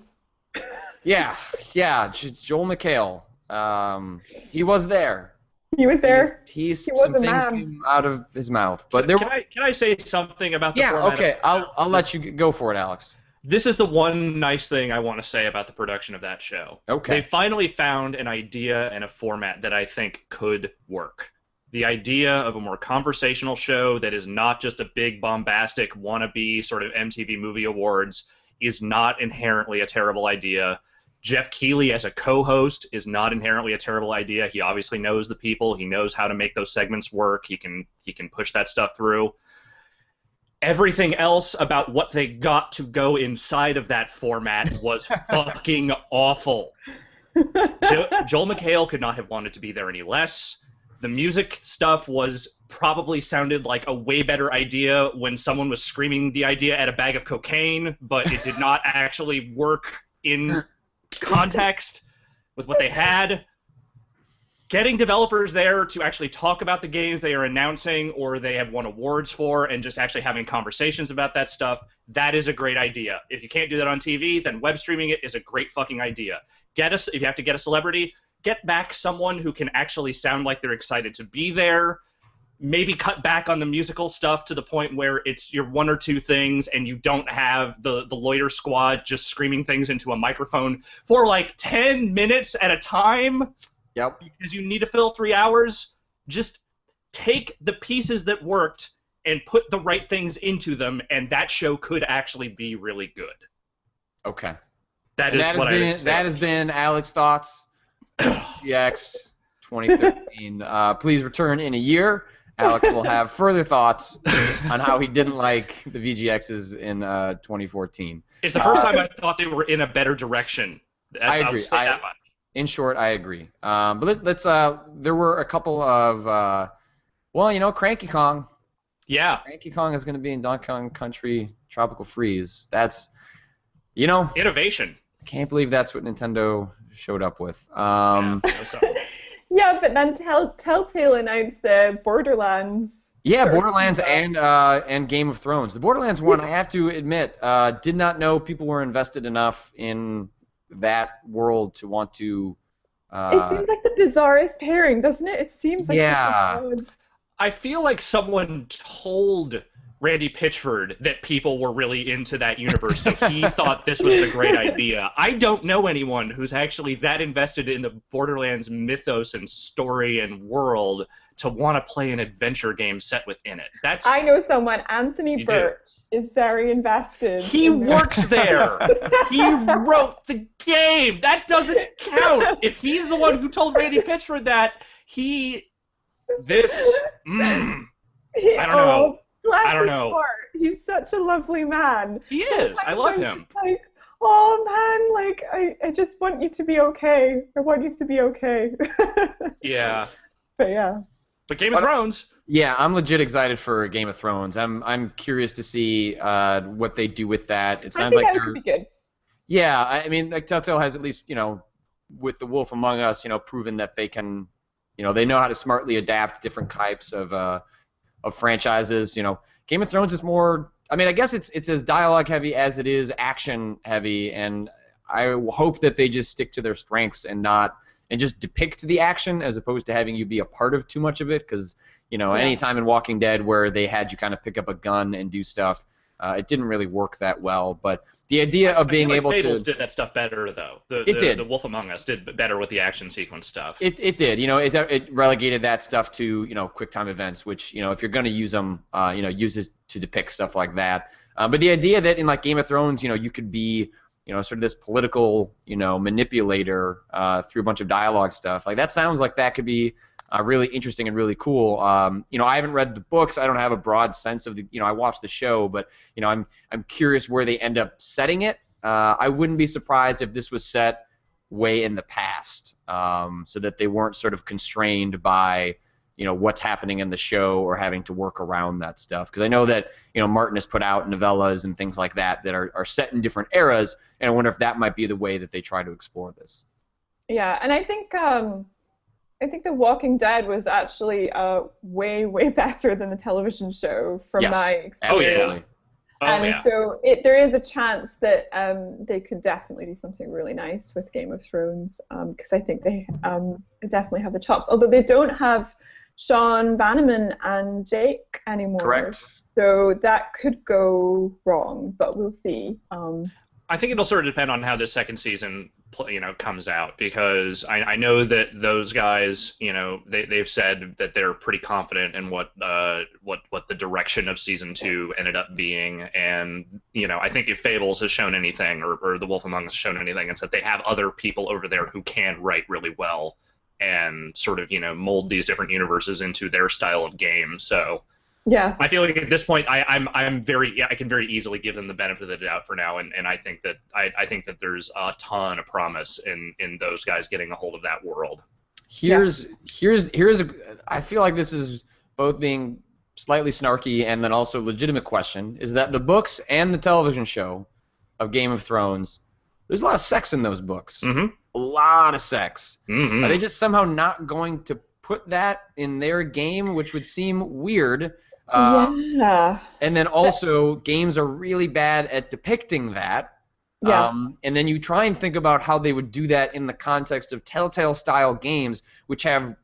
Yeah, yeah, Joel McHale. Um, he was there. He was there. He's, he's He was some a things man. came out of his mouth, but there. can I can I say something about the Yeah, format? okay. I'll I'll let you go for it, Alex. This is the one nice thing I want to say about the production of that show. Okay. They finally found an idea and a format that I think could work. The idea of a more conversational show that is not just a big bombastic wannabe sort of MTV Movie Awards is not inherently a terrible idea. Geoff Keighley as a co-host is not inherently a terrible idea. He obviously knows the people. He knows how to make those segments work. He can he can push that stuff through. Everything else about what they got to go inside of that format was <laughs> fucking awful. Jo- Joel McHale could not have wanted to be there any less. The music stuff was probably sounded like a way better idea when someone was screaming the idea at a bag of cocaine, but it did not <laughs> actually work in context with what they had. Getting developers there to actually talk about the games they are announcing or they have won awards for and just actually having conversations about that stuff, that is a great idea. If you can't do that on TV, then web streaming it is a great fucking idea. Get us if you have to get a celebrity, get back someone who can actually sound like they're excited to be there. Maybe cut back on the musical stuff to the point where it's your one or two things and you don't have the, the loiter squad just screaming things into a microphone for like 10 minutes at a time Yep. because you need to fill three hours. Just take the pieces that worked and put the right things into them, and that show could actually be really good. Okay. That And is that what has I been would say. that has been Alex thoughts. GX 2013. uh, please return in a year. Alex will <laughs> have further thoughts on how he didn't like the VGXs in uh, 2014. It's the first time I thought they were in a better direction. That's, I I'll agree. say I- that much. In short, I agree. Um, but let, let's. Uh, there were a couple of. Uh, well, you know, Cranky Kong. Yeah, Cranky Kong is going to be in Donkey Kong Country Tropical Freeze. That's. You know, innovation. I can't believe that's what Nintendo showed up with. Um, Yeah, <laughs> Yeah, but then Tell- Telltale announced the Borderlands. Yeah, Borderlands and uh, and Game of Thrones. The Borderlands one, I have to admit, uh, did not know people were invested enough in that world to want to. Uh, it seems like the bizarrest pairing, doesn't it? It seems like Yeah. such a odd- I feel like someone told Randy Pitchford that people were really into that universe, so he <laughs> thought this was a great idea. I don't know anyone who's actually that invested in the Borderlands mythos and story and world to want to play an adventure game set within it. That's I know someone, Anthony You do. Burch, is very invested. he in works there. <laughs> he wrote the game. That doesn't count. If he's the one who told Randy Pitchford that, he this mm, I don't know. oh, bless I don't know. heart. He's such a lovely man. he is. I love him. Like, oh man, like I, I just want you to be okay. I want you to be okay. <laughs> Yeah. but yeah. But Game of Thrones, yeah, I'm legit excited for Game of Thrones. I'm I'm curious to see uh, what they do with that. It I sounds think like that they're would be good. Yeah, I I mean, like Telltale has at least, you know, with The Wolf Among Us, you know, proven that they can, you know, they know how to smartly adapt different types of uh, of franchises. You know, Game of Thrones is more. I mean, I guess it's it's as dialogue heavy as it is action heavy, and I hope that they just stick to their strengths and not and just depict the action as opposed to having you be a part of too much of it. Because you know, Yeah. any time in Walking Dead where they had you kind of pick up a gun and do stuff, uh, it didn't really work that well. But the idea of I being feel able like Fables to did that stuff better though. The, It the, did. The Wolf Among Us did better with the action sequence stuff. It, it did. You know, it, it relegated that stuff to you know quick time events, which you know if you're going to use them, uh, you know, use it to depict stuff like that. Uh, but the idea that in like Game of Thrones, you know, you could be you know sort of this political you know manipulator uh, through a bunch of dialogue stuff, like that sounds like that could be uh, really interesting and really cool. Um, you know, I haven't read the books. I don't have a broad sense of the. You know, I watched the show, but you know, I'm I'm curious where they end up setting it. Uh, I wouldn't be surprised if this was set way in the past, um, so that they weren't sort of constrained by you know what's happening in the show or having to work around that stuff because I know that you know Martin has put out novellas and things like that that are, are set in different eras and I wonder if that might be the way that they try to explore this. Yeah, and I think um, I think The Walking Dead was actually uh, way way <laughs> better than the television show from Yes, my experience. Oh, yeah. and yeah. so it, there is a chance that um, they could definitely do something really nice with Game of Thrones because I think they um, definitely have the chops. Although they don't have Sean Vanaman and Jake anymore. Correct. So that could go wrong, but we'll see. Um, I think it'll sort of depend on how this second season, you know, comes out because I, I know that those guys, you know, they they've said that they're pretty confident in what uh what what the direction of season two ended up being, and you know, I think if Fables has shown anything, or, or The Wolf Among Us has shown anything, it's that they have other people over there who can write really well and sort of you know mold these different universes into their style of game. So. Yeah. I feel like at this point, I, I'm I'm very yeah, I can very easily give them the benefit of the doubt for now, and, and I think that I, I think that there's a ton of promise in in those guys getting a hold of that world. Here's here's here's a I feel like this is both being slightly snarky and then also legitimate question is that the books and the television show of Game of Thrones there's a lot of sex in those books. Mm-hmm. A lot of sex. mm-hmm. Are they just somehow not going to put that in their game, which would seem weird? Uh, yeah. And then also, games are really bad at depicting that. Yeah. Um, and then you try and think about how they would do that in the context of Telltale style games, which have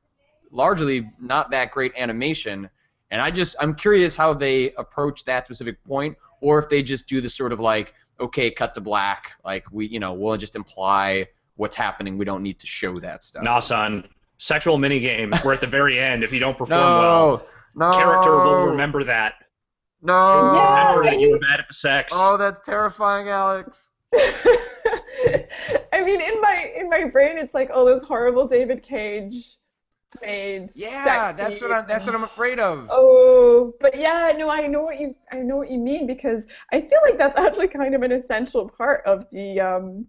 largely not that great animation. And I just, I'm curious how they approach that specific point, or if they just do the sort of like, okay, cut to black, like we, you know, we'll just imply what's happening. We don't need to show that stuff. Nah, son. Sexual mini games where at the very end, if you don't perform well, no, no, character will remember that. No. Yeah. Remember that you were bad at the sex. Oh, that's terrifying, Alex. <laughs> I mean, in my in my brain, it's like all those horrible David Cage made. Yeah, sexy- that's what I'm. That's what I'm afraid of. Oh, but yeah, no, I know what you I know what you mean because I feel like that's actually kind of an essential part of the um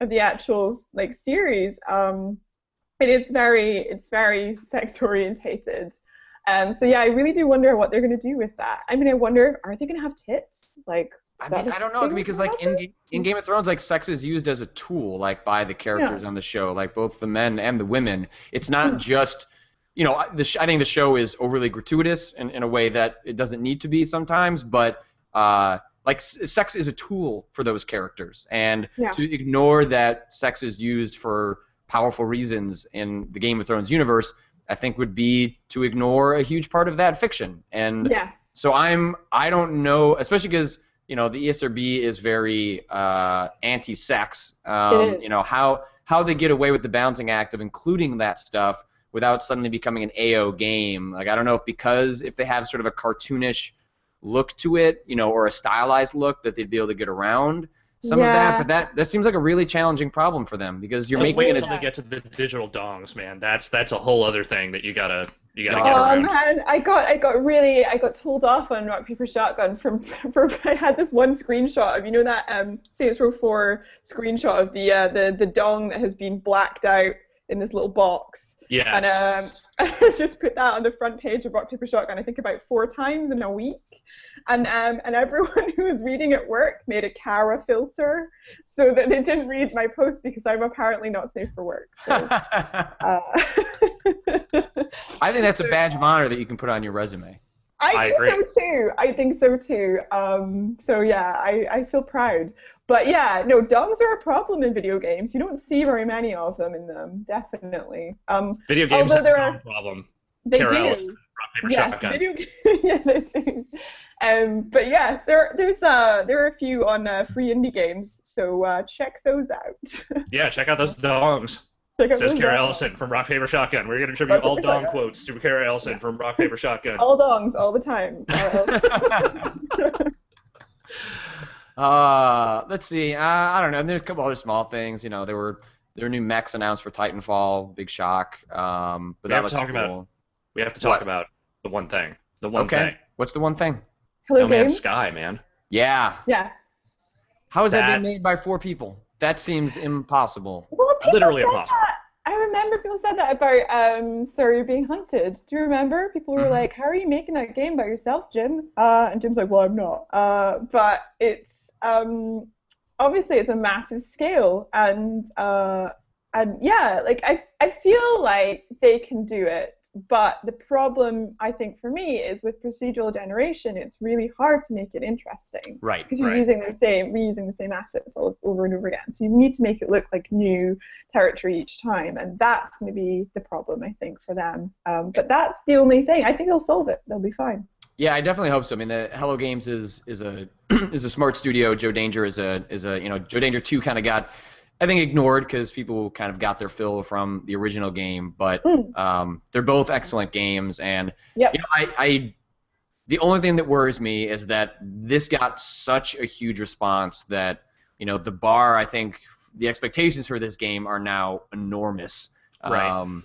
of the actual like series. Um, it is very it's very <laughs> sex orientated. Um, so yeah, I really do wonder what they're gonna do with that. I mean, I wonder, are they gonna have tits? Like, I mean, I don't know because like in in Game of Thrones, like sex is used as a tool, like by the characters on the show, like both the men and the women. It's Hmm. not just, you know, the sh- I think the show is overly gratuitous in, in a way that it doesn't need to be sometimes, but uh, like s- sex is a tool for those characters, and Yeah. to ignore that sex is used for powerful reasons in the Game of Thrones universe, I think would be to ignore a huge part of that fiction. And Yes. so I'm I don't know, especially because you know the ESRB is very uh, anti-sex. Um. You know how how they get away with the balancing act of including that stuff without suddenly becoming an AO game. Like I don't know if because if they have sort of a cartoonish look to it, you know, or a stylized look that they'd be able to get around some of that. But that that seems like a really challenging problem for them because you're Just making wait it. until A, they get to the digital dongs, man. That's that's a whole other thing that you gotta you gotta Oh, get Oh around. man, I got I got really I got told off on rock paper shotgun <laughs> from from I had this one screenshot of you know that um Saints Row 4 screenshot of the uh, the the dong that has been blacked out in this little box Yes. and um <laughs> I just put that on the front page of rock paper shotgun I think about four times in a week and um and everyone <laughs> who was reading at work made a Cara filter so that they didn't read my post because I'm apparently not safe for work. So, <laughs> uh, I think that's a badge of honor that you can put on your resume. I, I think agree. so too. I think so too. Um, so yeah, I, I feel proud. But yeah, no, dongs are a problem in video games. You don't see very many of them in them, definitely. Um, Video games although there a are- problem. they Cara do. Ellis, Rock paper Yes, shotgun. video <laughs> yes, they do. Um, but yes, there there's uh there are a few on uh, free indie games, so uh, check those out. <laughs> Yeah, check out those dongs. check out Says Cara. Ellison from Rock Paper Shotgun. We're gonna tribute Rock, all dong quotes to Cara Ellison from Rock Paper Shotgun. All dongs, all the time. <laughs> Uh, let's see. Uh, I don't know. There's a couple other small things. You know, there were there were new mechs announced for Titanfall. Big shock. Um, but We that have to looks talk about- We have to talk What? about the one thing. The one Okay. thing. What's the one thing? Hello, No Man's. Sky, man. Yeah. Yeah. How is that, That- being made by four people? That seems impossible. Well, people Literally said impossible. that. I remember people said that about um, Sir, You're Being Hunted. Do you remember? People were mm-hmm. like, "How are you making that game by yourself, Jim?" Uh, and Jim's like, "Well, I'm not." Uh, but it's um, obviously it's a massive scale, and uh, and yeah, like I I feel like they can do it but the problem, I think, for me is with procedural generation, it's really hard to make it interesting. Right. Because you're right. using the same, reusing the same assets all, over and over again. So you need to make it look like new territory each time, and that's going to be the problem, I think, for them. Um, but that's the only thing. I think they'll solve it. They'll be fine. Yeah, I definitely hope so. I mean, the Hello Games is is a <clears throat> is a smart studio. Joe Danger is a is a you know Joe Danger two kind of got I think ignored because people kind of got their fill from the original game. But mm. um, they're both excellent games, and yep. you know, I, I the only thing that worries me is that this got such a huge response that you know the bar. I think the expectations for this game are now enormous. Right. Um,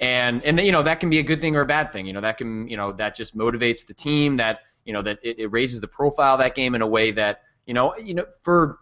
and and you know that can be a good thing or a bad thing. You know that can you know that just motivates the team. That you know that it, it raises the profile of that game in a way that you know you know for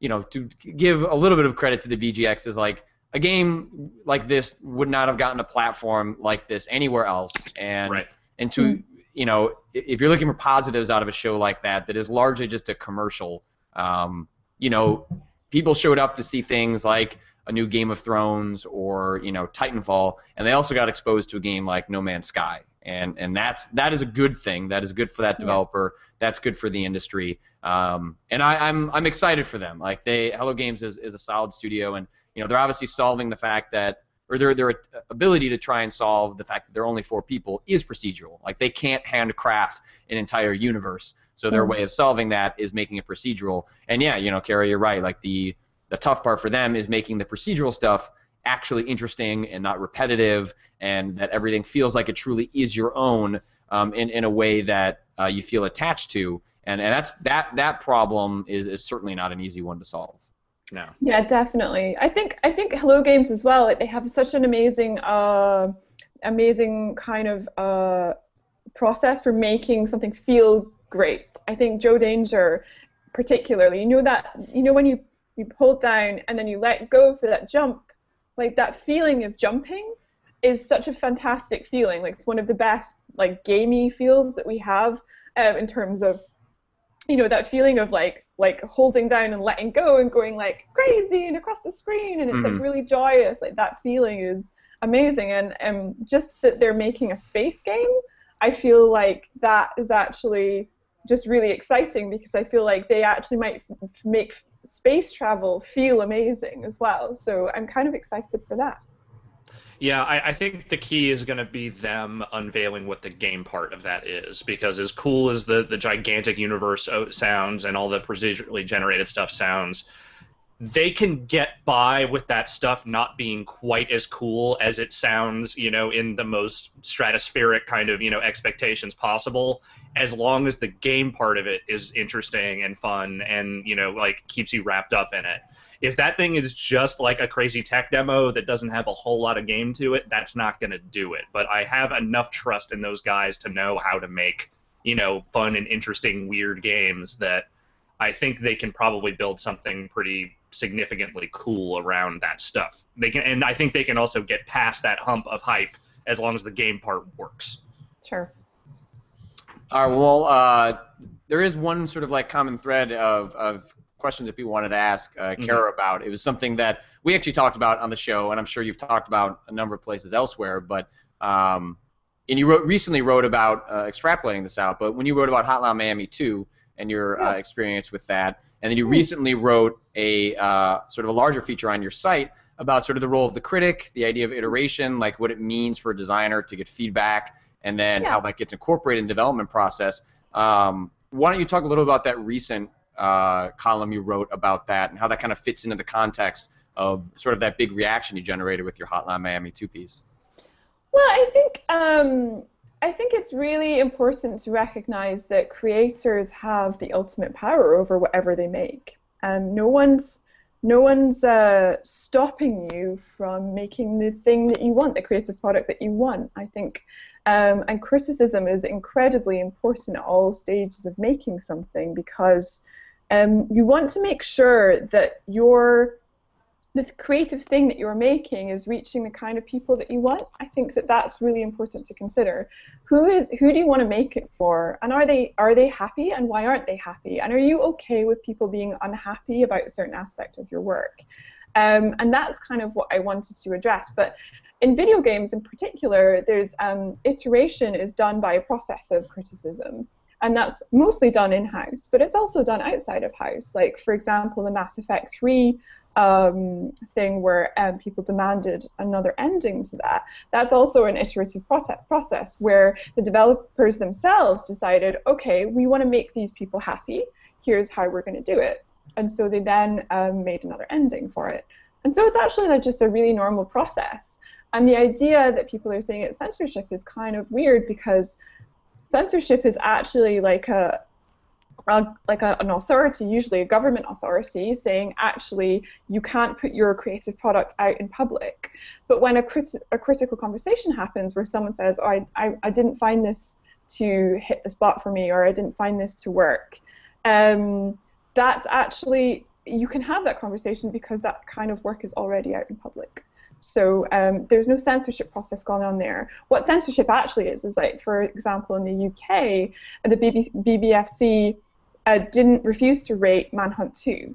you know, to give a little bit of credit to the VGX is like a game like this would not have gotten a platform like this anywhere else, and right. and to mm-hmm. you know, if you're looking for positives out of a show like that, that is largely just a commercial. Um, you know, people showed up to see things like a new Game of Thrones or you know Titanfall, and they also got exposed to a game like No Man's Sky, and and that's that is a good thing. That is good for that developer. Yeah. That's good for the industry. Um, and I, I'm, I'm excited for them. Like they Hello Games is, is a solid studio, and you know they're obviously solving the fact that or their their ability to try and solve the fact that they're only four people is procedural. Like they can't handcraft an entire universe. So their mm. way of solving that is making it procedural. And yeah, you know, Carrie, you're right. Like the the tough part for them is making the procedural stuff actually interesting and not repetitive, and that everything feels like it truly is your own um, in in a way that uh, you feel attached to and and that's that that problem is is certainly not an easy one to solve. No. Yeah, definitely. I think I think Hello Games as well. They have such an amazing uh, amazing kind of uh, process for making something feel great. I think Joe Danger, particularly, you know that you know when you you pull down and then you let go for that jump, like that feeling of jumping is such a fantastic feeling. Like it's one of the best like gamey feels that we have um, in terms of you know that feeling of like like holding down and letting go and going like crazy and across the screen and it's mm-hmm. like really joyous like that feeling is amazing and and just that they're making a space game i feel like that is actually just really exciting because i feel like they actually might f- make space travel feel amazing as well. So i'm kind of excited for that. Yeah, I, I, think the key is going to be them unveiling what the game part of that is, because as cool as the, the gigantic universe sounds and all the procedurally generated stuff sounds, they can get by with that stuff not being quite as cool as it sounds, you know, in the most stratospheric kind of, you know, expectations possible, as long as the game part of it is interesting and fun and, you know, like keeps you wrapped up in it if that thing is just like a crazy tech demo that doesn't have a whole lot of game to it, that's not going to do it. But I have enough trust in those guys to know how to make, you know, fun and interesting, weird games that I think they can probably build something pretty significantly cool around that stuff. They can, and I think they can also get past that hump of hype as long as the game part works. Sure. All right. Well, uh, there is one sort of like common thread of, of questions that people wanted to ask uh, mm-hmm. Cara mm-hmm. about. It was something that we actually talked about on the show, and I'm sure you've talked about a number of places elsewhere. But um, and you wrote, recently wrote about uh, extrapolating this out. But when you wrote about Hotline Miami 2 and your uh, experience with that, and then you mm-hmm. recently wrote a uh, sort of a larger feature on your site about sort of the role of the critic, the idea of iteration, like what it means for a designer to get feedback, and then yeah. how that gets incorporated in the development process. Um, why don't you talk a little about that recent uh, column you wrote about that and how that kind of fits into the context of sort of that big reaction you generated with your Hotline Miami 2 piece. Well, I think um, I think it's really important to recognize that creators have the ultimate power over whatever they make, and no one's no one's uh, stopping you from making the thing that you want, the creative product that you want. I think. Um, and criticism is incredibly important at all stages of making something because um, you want to make sure that your the creative thing that you're making is reaching the kind of people that you want. I think that that's really important to consider. Who is who do you want to make it for, and are they are they happy, and why aren't they happy, and are you okay with people being unhappy about a certain aspect of your work? Um, and that's kind of what I wanted to address. But in video games in particular, there's um, iteration is done by a process of criticism and that's mostly done in house, but it's also done outside of house. Like, for example, the Mass Effect 3 um, thing where um, people demanded another ending to that. That's also an iterative process where the developers themselves decided, okay, we want to make these people happy. Here's how we're going to do it. And so they then um, made another ending for it. And so it's actually like just a really normal process. And the idea that people are saying it's censorship is kind of weird because censorship is actually like a, a like a, an authority, usually a government authority, saying actually you can't put your creative product out in public. But when a, a critical conversation happens where someone says, oh, I, I, I didn't find this to hit the spot for me, or I didn't find this to work, um, that's actually you can have that conversation because that kind of work is already out in public. So um, there's no censorship process going on there. What censorship actually is is like, for example, in the UK, the BB- BBFC uh, didn't refuse to rate Manhunt 2.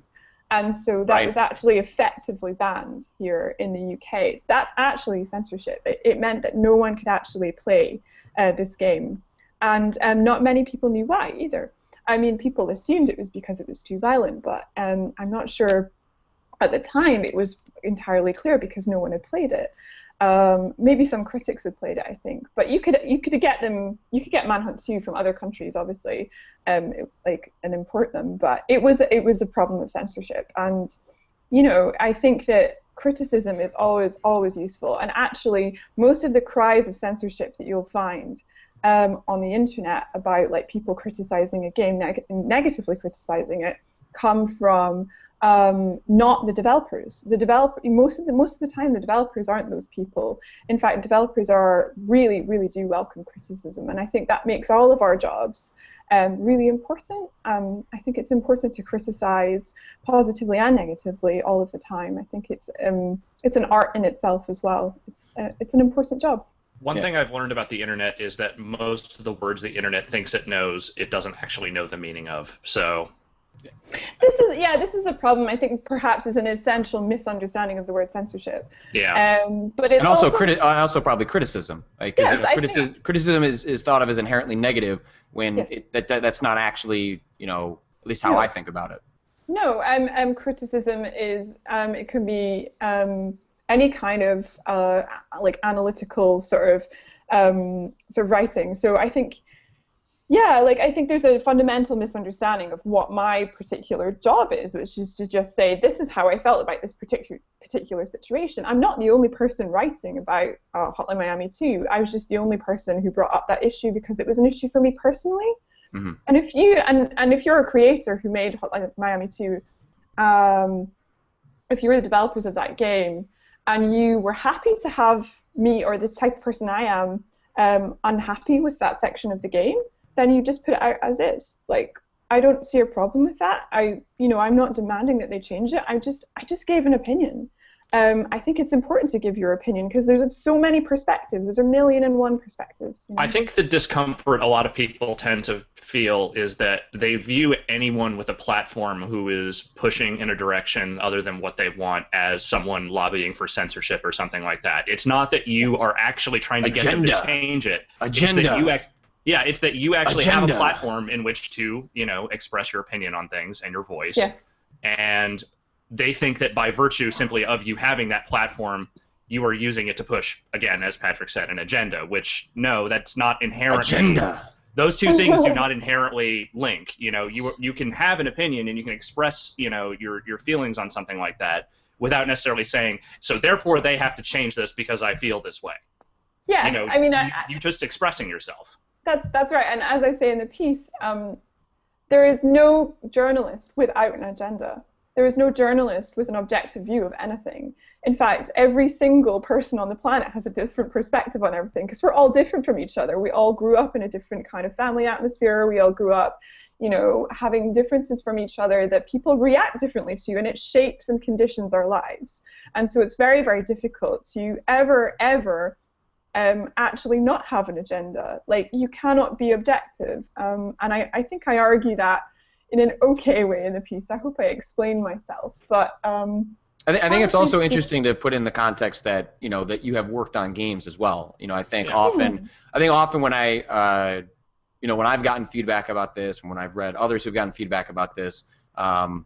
And so that right. was actually effectively banned here in the UK. That's actually censorship. It, it meant that no one could actually play uh, this game. And um, not many people knew why either. I mean, people assumed it was because it was too violent, but um, I'm not sure at the time it was entirely clear because no one had played it. Um, maybe some critics had played it, I think, but you could you could get them you could get Manhunt 2 from other countries, obviously, um, like and import them. But it was it was a problem of censorship, and you know I think that criticism is always always useful. And actually, most of the cries of censorship that you'll find um, on the internet about like people criticizing a game neg- negatively criticizing it come from um, not the developers. The developer most of the most of the time the developers aren't those people. In fact, developers are really really do welcome criticism, and I think that makes all of our jobs um, really important. Um, I think it's important to criticize positively and negatively all of the time. I think it's um, it's an art in itself as well. It's uh, it's an important job. One yeah. thing I've learned about the internet is that most of the words the internet thinks it knows, it doesn't actually know the meaning of. So this is yeah, this is a problem. I think perhaps is an essential misunderstanding of the word censorship. Yeah. Um, but it's and also, also, criti- also probably criticism. Like, yes, criticism, think... criticism is, is thought of as inherently negative when yes. it, that, that, that's not actually you know at least how no. I think about it. No, um, um, criticism is um, it can be um, any kind of uh, like analytical sort of um, sort of writing. So I think yeah, like I think there's a fundamental misunderstanding of what my particular job is, which is to just say this is how I felt about this particular particular situation. I'm not the only person writing about uh, Hotline Miami 2. I was just the only person who brought up that issue because it was an issue for me personally. Mm-hmm. And if you and and if you're a creator who made Hotline Miami 2, um, if you were the developers of that game and you were happy to have me or the type of person I am um, unhappy with that section of the game, then you just put it out as is. Like I don't see a problem with that. I you know I'm not demanding that they change it. I just I just gave an opinion. Um, I think it's important to give your opinion because there's so many perspectives. There's a million and one perspectives. You know? I think the discomfort a lot of people tend to feel is that they view anyone with a platform who is pushing in a direction other than what they want as someone lobbying for censorship or something like that. It's not that you are actually trying to Agenda. get them to change it. Agenda. It's that you act- yeah, it's that you actually Agenda. have a platform in which to, you know, express your opinion on things and your voice. Yeah. And they think that by virtue simply of you having that platform, you are using it to push, again, as Patrick said, an agenda, which no, that's not inherently agenda. Those two things do <laughs> not inherently link. You know, you you can have an opinion and you can express, you know, your your feelings on something like that without necessarily saying, so therefore they have to change this because I feel this way. Yeah, you know, I mean, you, you just expressing yourself. That's that's right. And as I say in the piece, um, there is no journalist without an agenda. There is no journalist with an objective view of anything. In fact, every single person on the planet has a different perspective on everything because we're all different from each other. We all grew up in a different kind of family atmosphere. We all grew up, you know, having differences from each other that people react differently to, and it shapes and conditions our lives. And so it's very, very difficult to ever, ever um, actually not have an agenda. Like, you cannot be objective. Um, and I, I think I argue that in an okay way in the piece. I hope I explain myself. But um, I, th- I think it's also interesting to put in the context that you know that you have worked on games as well. You know, I think yeah. often, I think often when I, uh, you know, when I've gotten feedback about this, and when I've read others who've gotten feedback about this, um,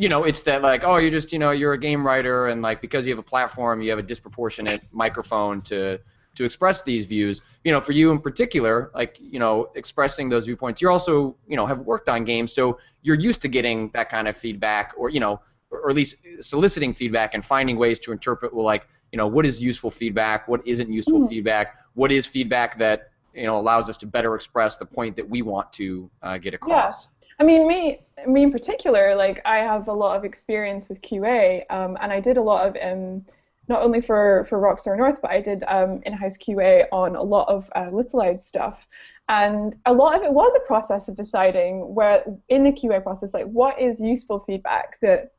you know, it's that like, oh, you're just, you know, you're a game writer, and like because you have a platform, you have a disproportionate microphone to to express these views. You know, for you in particular, like you know, expressing those viewpoints, you're also, you know, have worked on games, so you're used to getting that kind of feedback, or you know or at least soliciting feedback and finding ways to interpret well like you know what is useful feedback what isn't useful mm. feedback what is feedback that you know allows us to better express the point that we want to uh, get across yeah. I mean, me, me in particular, like I have a lot of experience with QA, um, and I did a lot of um, not only for, for Rockstar North, but I did um, in-house QA on a lot of uh, Little Loud stuff. And a lot of it was a process of deciding where, in the QA process, like what is useful feedback that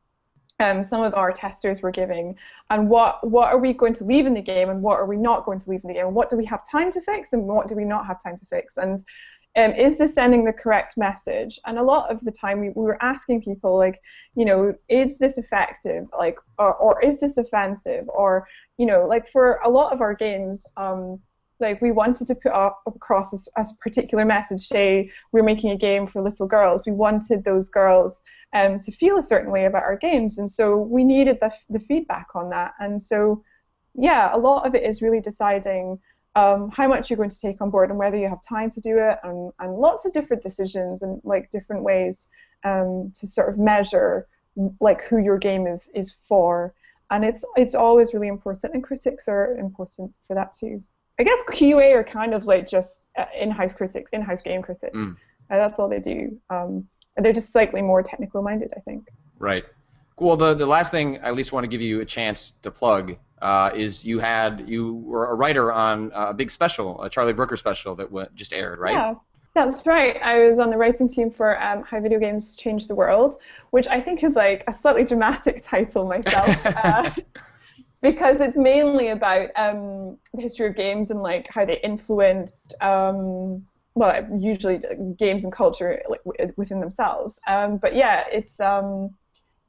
um, some of our testers were giving, and what what are we going to leave in the game, and what are we not going to leave in the game, and what do we have time to fix, and what do we not have time to fix, and um, is this sending the correct message? And a lot of the time, we, we were asking people like, you know, is this effective, like, or, or is this offensive, or you know, like for a lot of our games. Um, like we wanted to put up across a, a, particular message say we're making a game for little girls we wanted those girls um, to feel a certain way about our games and so we needed the, the feedback on that and so yeah a lot of it is really deciding um, how much you're going to take on board and whether you have time to do it and, and lots of different decisions and like different ways um, to sort of measure like who your game is is for and it's it's always really important and critics are important for that too I guess QA are kind of like just uh, in-house critics, in-house game critics. Mm. Uh, that's all they do. Um, and they're just slightly more technical minded, I think. Right. Well, the the last thing I at least want to give you a chance to plug uh, is you had you were a writer on a big special, a Charlie Brooker special that w- just aired, right? Yeah. That's right. I was on the writing team for um, How Video Games Change the World, which I think is like a slightly dramatic <laughs> title myself. uh, <laughs> because it's mainly about um, the history of games and like how they influenced um, well usually games and culture like, within themselves um, but yeah it's um,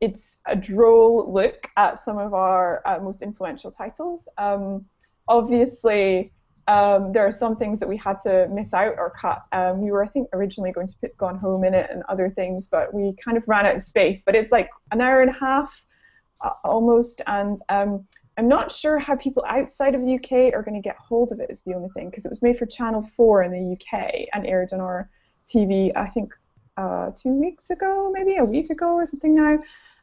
it's a droll look at some of our uh, most influential titles um, obviously um, there are some things that we had to miss out or cut. we were, I think, originally going to put Gone Home in it and other things, but we kind of ran out of space. But it's like an hour and a half uh, almost, and um, I'm not sure how people outside of the UK are going to get hold of it. Is the only thing because it was made for Channel 4 in the UK and aired on our TV. I think uh, two weeks ago, maybe a week ago or something now.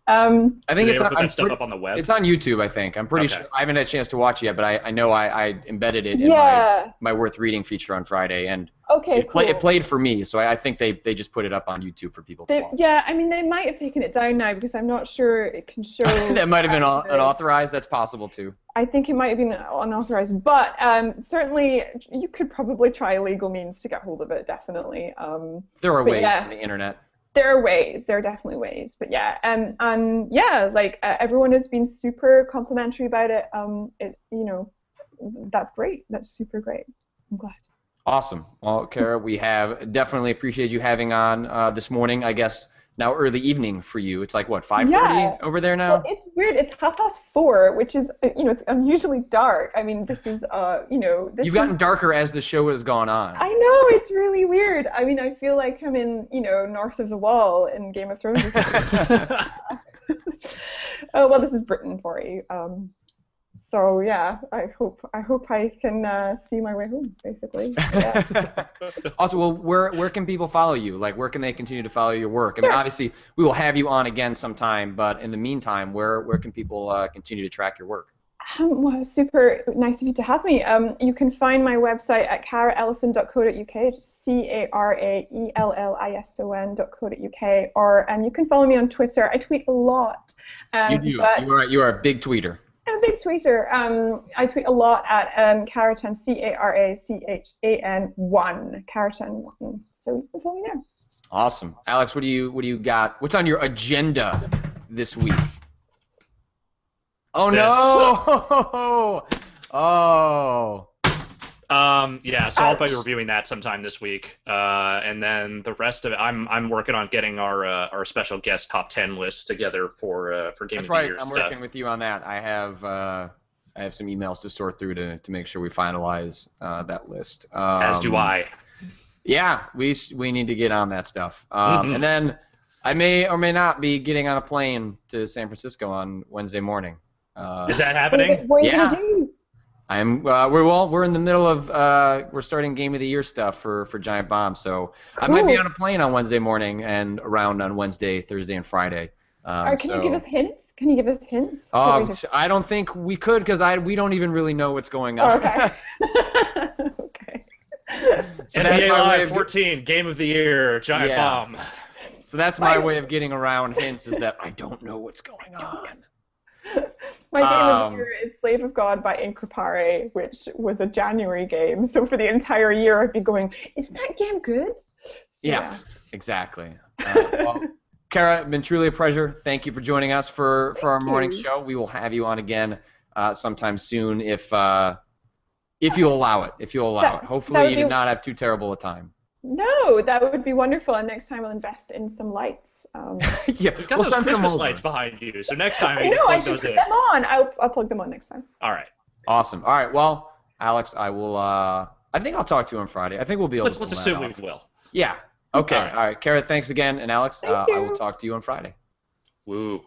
Um, I think it's on, that stuff up on the web. It's on YouTube, I think. I'm pretty okay. sure. I haven't had a chance to watch it yet, but I, I know I, I embedded it in yeah. my, my worth reading feature on Friday, and okay, it, cool. it played for me. So I, I, think they, they just put it up on YouTube for people they, to watch. Yeah, I mean they might have taken it down now because I'm not sure it can <laughs> show. that might have been unauthorized. That's possible too. I think it might have been unauthorized, but um, certainly you could probably try legal means to get hold of it. Definitely. Um, there are ways yes. on the internet there are ways there are definitely ways but yeah and and yeah like uh, everyone has been super complimentary about it um it you know that's great that's super great i'm glad. Awesome. Well Cara we have definitely appreciated you having on uh, this morning i guess now early evening for you. It's like what 5:30 yeah. over there now. Well, it's weird. It's half past four, which is you know it's unusually dark. I mean, this is uh you know this. You've gotten darker as the show has gone on. I know it's really weird. I mean, I feel like I'm in you know north of the wall in Game of Thrones. <laughs> <laughs> oh well, this is Britain for you. Um, so yeah, I hope I hope I can uh, see my way home, basically. Yeah. <laughs> also, well, where where can people follow you? Like, where can they continue to follow your work? I mean, obviously, we will have you on again sometime, but in the meantime, where where can people uh, continue to track your work? Um, well, super nice of you to have me. Um, you can find my website at caraellison.co.uk, just C-A-R-A-E-L-L-I-S-O-N.co.uk, or um, you can follow me on Twitter. I tweet a lot. Um, you do. You are you are a big tweeter. I'm a big tweeter. Um, I tweet a lot at um, C A R A C H A N 1, Carachan 1. So you can follow me there. Awesome, Alex. What do you what do you got? What's on your agenda this week? Oh no! <laughs> oh. Um, yeah, so I'll be reviewing that sometime this week, uh, and then the rest of it, I'm I'm working on getting our uh, our special guest top ten list together for uh, for Game That's of right. the Year I'm stuff. working with you on that. I have uh, I have some emails to sort through to, to make sure we finalize uh, that list. Um, As do I. Yeah, we we need to get on that stuff. Um, Mhm. And then I may or may not be getting on a plane to San Francisco on Wednesday morning. Uh, Is that What are happening? you, what are you Yeah. gonna do? I'm uh, we're well we're in the middle of uh, we're starting game of the year stuff for for Giant Bomb, so I might be on a plane on Wednesday morning and around on Wednesday, Thursday, and Friday. Um, Or can you give us hints? Can you give us hints? What? I don't think we could because I we don't even really know what's going on. Oh, okay. <laughs> okay. <laughs> so that's NBA my way Live of 14, Game of the Year, Giant Yeah. Bomb. so that's my Right. way of getting around hints is that I don't know what's going on. <laughs> My game of Um, the year is Slave of God by Increpare, which was a January game. So for the entire year, I've been going, is that game good? So, Yeah. Exactly. Uh, well, <laughs> Cara, it's been truly a pleasure. Thank you for joining us for for our Thank morning you. show. We will have you on again uh, sometime soon if uh, if you allow it. If you allow That- it. Hopefully, you be- not have too terrible a time. No, that would be wonderful. And next time I'll invest in some lights. Um, <laughs> yeah, We've got we'll those send some Christmas over. lights behind you, so next time I you know, can I plug should those put in. them on. I'll, I'll plug them on next time. All right. Awesome. All right. Well, Alex, I will. Uh, I think I'll talk to you on Friday. I think we'll be able Let's to. let's pull that assume we will. Yeah. Okay. All All right. right. Cara, thanks again, and Alex, uh, I will talk to you on Friday. Woo.